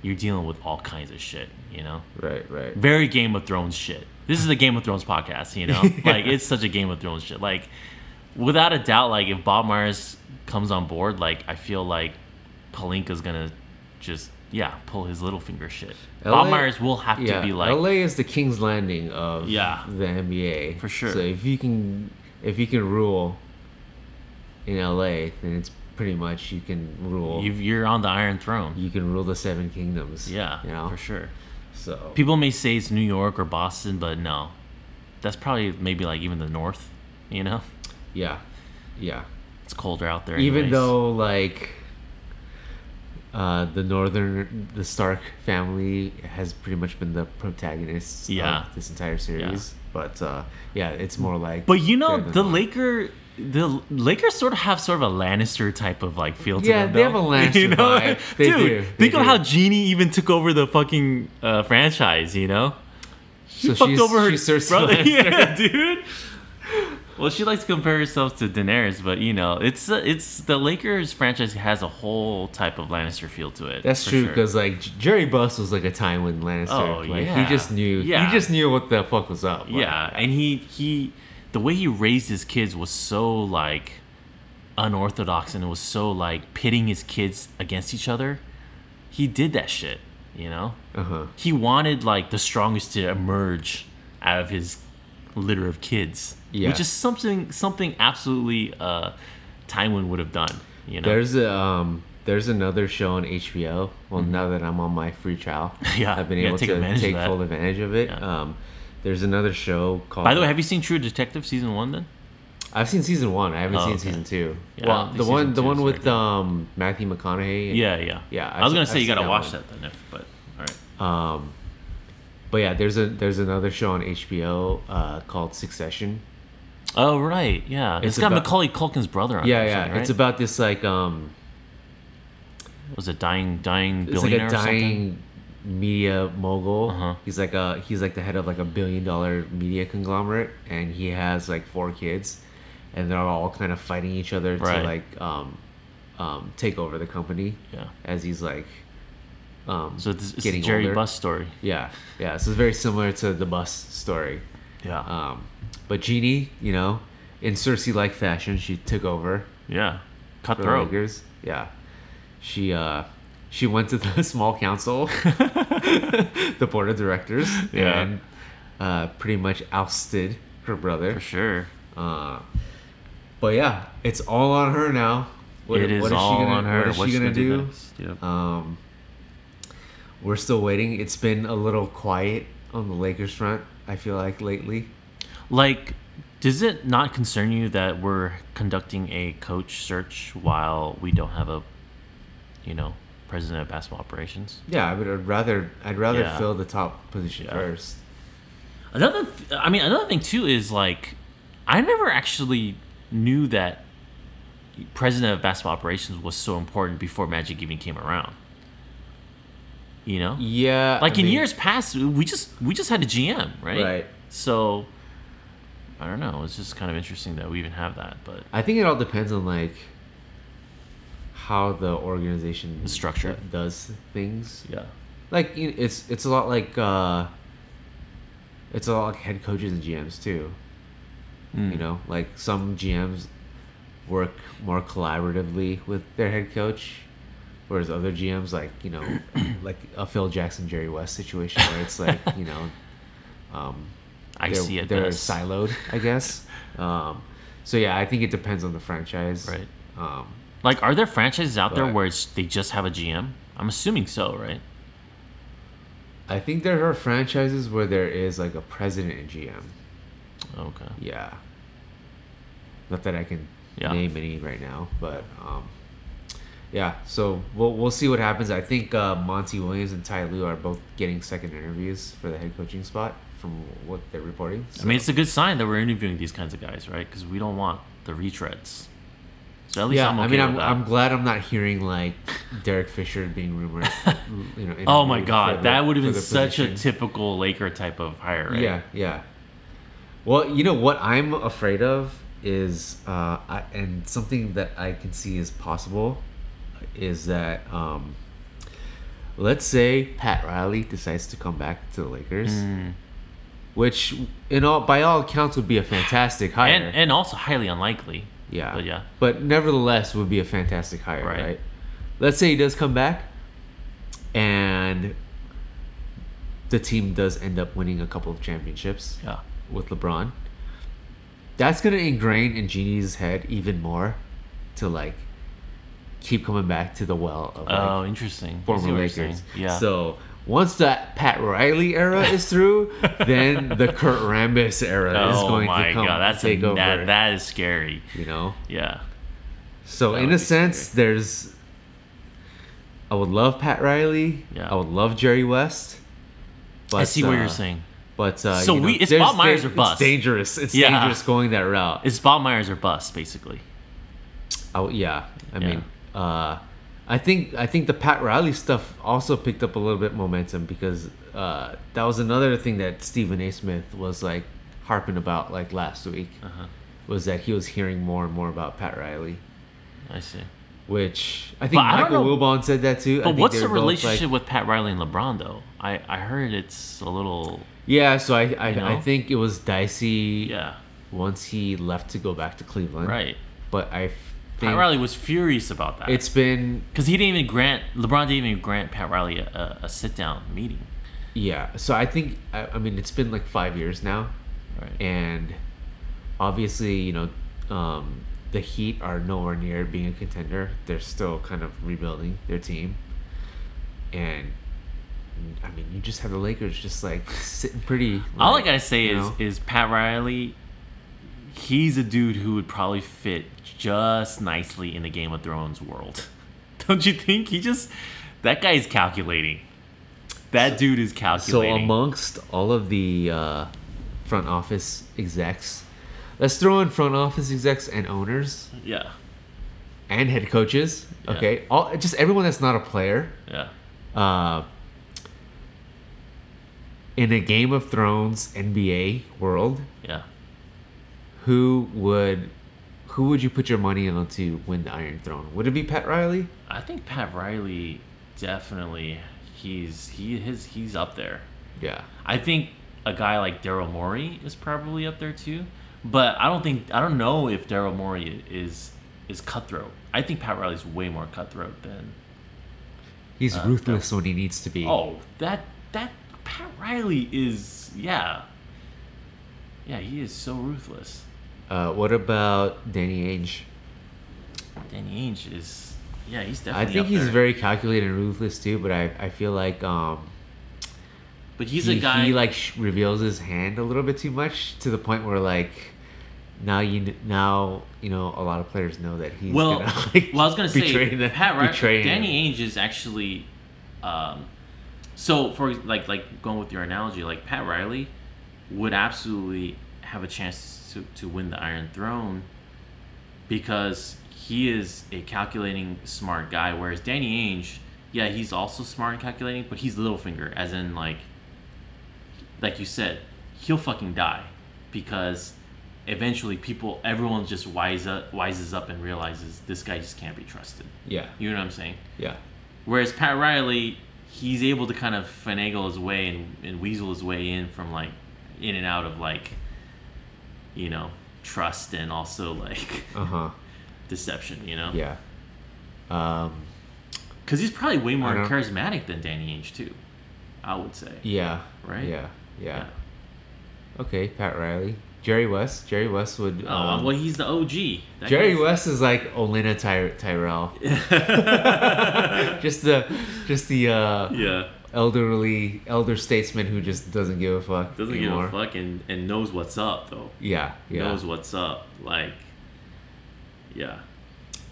you're dealing with all kinds of shit, you know? Right. Right. Very Game of Thrones shit. This is the Game of Thrones podcast, you know? Like it's such a Game of Thrones shit. Like without a doubt, like if Bob Myers comes on board, like I feel like Pelinka's gonna just yeah, pull his little finger shit. Bob LA Myers will have yeah, to be like LA is the King's Landing of Yeah. the NBA For sure. So if you can if you can rule in LA, then it's pretty much you can rule. you you're on the Iron Throne. you can rule the Seven Kingdoms. Yeah, you know. for sure. So People may say it's New York or Boston, but no. That's probably maybe like even the north, you know? yeah, yeah. It's colder out there. Even though like uh, the northern the Stark family has pretty much been the protagonists Yeah. of this entire series. Yeah. But uh, yeah, it's more like But you know, the Laker the Lakers sort of have sort of a Lannister type of like feel to Yeah, them. they have a Lannister vibe. They Dude, do. They think of how Jeanie even took over the fucking uh, franchise, you know? She So fucked she's- over her she's brother. Lannister. Yeah, dude. Well, she likes to compare herself to Daenerys, but you know, it's uh, it's the Lakers franchise has a whole type of Lannister feel to it. That's true sure. because like Jerry Buss was like a time when Lannister, Oh, like yeah. he just knew, Yeah. he just knew what the fuck was up. like, Yeah, and he he the way he raised his kids was so like unorthodox and it was so like pitting his kids against each other. He did that shit, you know? uh-huh. He wanted like the strongest to emerge out of his litter of kids. Yeah. Which is something something absolutely uh Tywin would have done, you know. There's a um, there's another show on HBO. Well, now that I'm on my free trial, Mm-hmm. Yeah, I've been able to take full advantage of it. Yeah. Um, there's another show called. By the way, have you seen True Detective season 1 then? I've seen season one. I haven't Oh, seen okay. season two. Yeah, well, the one the one with um Matthew McConaughey. Yeah, yeah. Yeah, I was I've going se- to say I've you got to that watch one. that then if but all right. Um, but yeah, there's a there's another show on HBO uh, called Succession. Oh right, yeah. It's it's got about- Macaulay Culkin's brother on Yeah, it. yeah. something, It's about this like um, was it dying dying it's like billionaire a or something? dying media mogul. Uh-huh. He's like a he's like the head of like a billion dollar media conglomerate, and he has like four kids, and they're all kind of fighting each other Right. to like um, um, take over the company Yeah. as he's like um, So it's, it's getting Jerry older. Buss story. Yeah, yeah. So it's very similar to the Buss story. Yeah. Um, but Jeanie, you know, in Cersei-like fashion, she took over yeah. Cutthroat. Yeah, she uh, she went to the small council, the board of directors, Yeah. and uh, pretty much ousted her brother. For sure. Uh, but yeah, it's all on her now. What, it is what all she gonna, on her. What is What's she gonna do? Yep. Um, we're still waiting. It's been a little quiet on the Lakers front. I feel like lately. Like, does it not concern you that we're conducting a coach search while we don't have a, you know, president of basketball operations? Yeah, I would I'd rather I'd rather Yeah. fill the top position Yeah. first. Another, th- I mean, another thing too is like, I never actually knew that president of basketball operations was so important before Magic even came around. You know, Yeah, like I in mean, years past, we just we just had a GM, right? Right. So, I don't know. It's just kind of interesting that we even have that, but I think it all depends on like how the organization The structure. do- does things. yeah, Like it's it's a lot like uh, it's a lot like head coaches and GMs too. Mm. You know, like some GMs work more collaboratively with their head coach, whereas other GMs like you know, like a Phil Jackson Jerry West situation where it's like you know, um, I they're, see it they're best. siloed, I guess. Um, so yeah, I think it depends on the franchise. Right. Um, Like, are there franchises out there where it's, they just have a GM? I'm assuming so, right? I think there are franchises where there is like a president and GM. Okay. Yeah. Not that I can Yeah. name any right now, but um, yeah. So we'll we'll see what happens. I think uh, Monty Williams and Ty Lue are both getting second interviews for the head coaching spot from what they're reporting. I mean, it's a good sign that we're interviewing these kinds of guys, right? Because we don't want the retreads. So at least yeah, I'm okay I mean, I'm. I'm glad I'm not hearing like Derek Fisher being rumored. you know, oh my god, the- that would have been such a typical Laker type of hire, right? Yeah, yeah. Well, you know what I'm afraid of is, uh, I, and something that I can see is possible, is that, um, let's say Pat Riley decides to come back to the Lakers. Mm, which in all by all accounts would be a fantastic hire. and and also highly unlikely. Yeah, but yeah. but nevertheless would be a fantastic hire, Right. right? Let's say he does come back, and the team does end up winning a couple of championships Yeah. with LeBron. That's gonna ingrain in Jeanie's head even more, to like keep coming back to the well of like, Oh, interesting. Former Lakers. Yeah. So once that Pat Riley era is through, then the Kurt Rambis era is oh going to come. Oh my god, that's take a, over. that, that is scary. you know. Yeah. So That in a sense, there's. I would love Pat Riley. Yeah. I would love Jerry West. But, I see what uh, you're saying. But uh, So you know, we- it's Bob Myers da- or bust. It's dangerous. It's Yeah. dangerous going that route. It's Bob Myers or bust, basically. Oh yeah, I Yeah. mean, uh, I think I think the Pat Riley stuff also picked up a little bit momentum because uh, that was another thing that Stephen A. Smith was like harping about like last week Uh-huh. was that he was hearing more and more about Pat Riley, I see. which I think But Michael know- Wilbon said that too. I But think what's the both, like- relationship with Pat Riley and LeBron, though? I, I heard it's a little. yeah, so I I, You I think it was dicey Yeah. once he left to go back to Cleveland, Right. But I Pat Riley was furious about that. it's been Because he didn't even grant. LeBron didn't even grant Pat Riley a, a, sit down meeting. yeah. So I think I, I mean it's been like five years now. Right. and obviously you know um, the heat are nowhere near being a contender they're still kind of rebuilding their team and i mean you just have the lakers just like sitting pretty All I gotta say is know? is Pat Riley. He's a dude who would probably fit just nicely in the Game of Thrones world. Don't you think? He just that guy is calculating. That dude is calculating. so amongst all of the uh, front office execs let's throw in front office execs and owners yeah, and head coaches Yeah. okay all just everyone that's not a player yeah. uh, in a Game of Thrones NBA world, Yeah. who would who would you put your money on to win the Iron Throne? Would it be Pat Riley? I think Pat Riley definitely he's he his he's up there. Yeah. I think a guy like Daryl Morey is probably up there too. But I don't think I don't know if Daryl Morey is is cutthroat. I think Pat Riley's way more cutthroat than He's Uh, ruthless when he needs to be. Oh, that that Pat Riley is yeah. Yeah, he is so ruthless. Uh, what about Danny Ainge? Danny Ainge is yeah, he's definitely. I think he's there. very calculated and ruthless too, but I, I feel like um But he's he, a guy he like sh- reveals his hand a little bit too much to the point where like now you now you know a lot of players know that he's well, gonna, like, well, I was gonna say them- Pat Riley. Danny Ainge is actually, um, so for like like going with your analogy, like Pat Riley would absolutely have a chance to, to win the Iron Throne because he is a calculating smart guy, whereas Danny Ainge, yeah, he's also smart and calculating, but he's Littlefinger, as in like, like you said, he'll fucking die because eventually people, everyone just wise up, wises up and realizes this guy just can't be trusted. Yeah, You know what I'm saying? yeah, Whereas Pat Riley, he's able to kind of finagle his way and, and weasel his way in from like in and out of like, you know, trust and also like uh huh, deception. You know? yeah. Um, Because he's probably way more charismatic than Danny Ainge too. I would say. yeah, Right? Yeah, yeah. Yeah. Okay, Pat Riley, Jerry West. Jerry West would. Oh um, well, he's the OG. That Jerry guy's- West is like Olenna Ty- Tyrell. just the, just the uh, yeah. Elderly elder statesman who just doesn't give a fuck Doesn't anymore. give a fuck and, and knows what's up though. Yeah, yeah. Knows what's up. Like, yeah.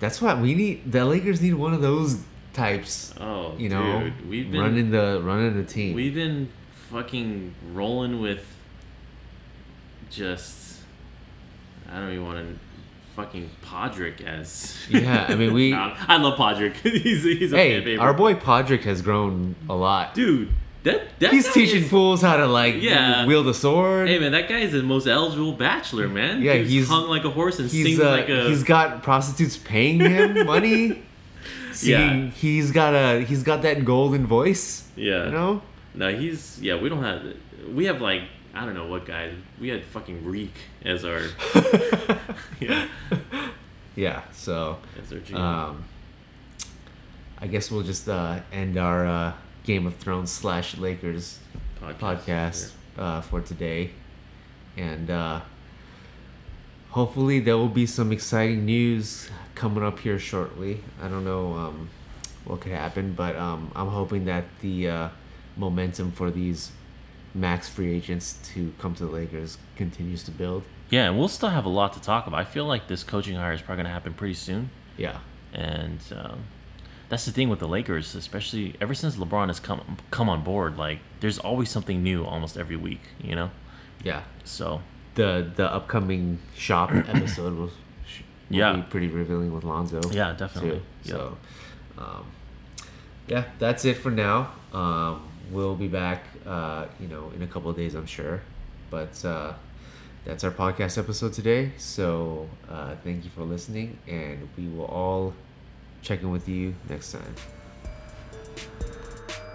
That's why we need the Lakers need one of those types. Oh, You know, dude, we've been running the running the team. We've been fucking rolling with just I don't even want to fucking Podrick as Yeah, I mean, we- I love Podrick. he's he's a fan hey, favorite. our boy Podrick has grown a lot. dude. That, that He's teaching is- fools how to like Yeah. wield a sword. Hey man, that guy is the most eligible bachelor, man. Yeah, Dude's he's- hung like a horse and he's sings uh, like a. he's got prostitutes paying him money. Singing, Yeah. he's got a he's got that golden voice. yeah. You know. No, he's yeah. We don't have. We have like I don't know what guy. We had fucking Reek as our yeah Yeah. So as our GM. um, I guess we'll just uh, end our uh, Game of Thrones slash Lakers podcast uh, for today, and uh, hopefully there will be some exciting news coming up here shortly. I don't know um, what could happen, but um, I'm hoping that the uh, momentum for these max free agents to come to the Lakers continues to build. Yeah, and we'll still have a lot to talk about. I feel like this coaching hire is probably going to happen pretty soon. Yeah, and um, that's the thing with the Lakers, especially ever since LeBron has come come on board. Like, there's always something new almost every week, you know. yeah. So The the upcoming shop episode will, Yeah. be pretty revealing with Lonzo. yeah, definitely. too. Yep. So, um, yeah, that's it for now. Um, we'll be back, uh, you know, in a couple of days, I'm sure. But uh, that's our podcast episode today. So uh, thank you for listening, and we will all check in with you next time.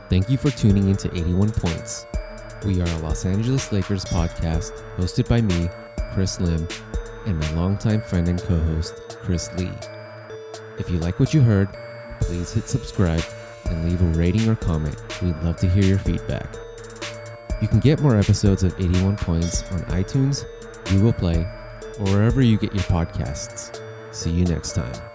Thank you for tuning in to 81 Points. We are a Los Angeles Lakers podcast hosted by me, Chris Lim, and my longtime friend and co host, Chris Lee. If you like what you heard, please hit subscribe and leave a rating or comment. We'd love to hear your feedback. You can get more episodes of 81 Points on iTunes, Google Play, or wherever you get your podcasts. See you next time.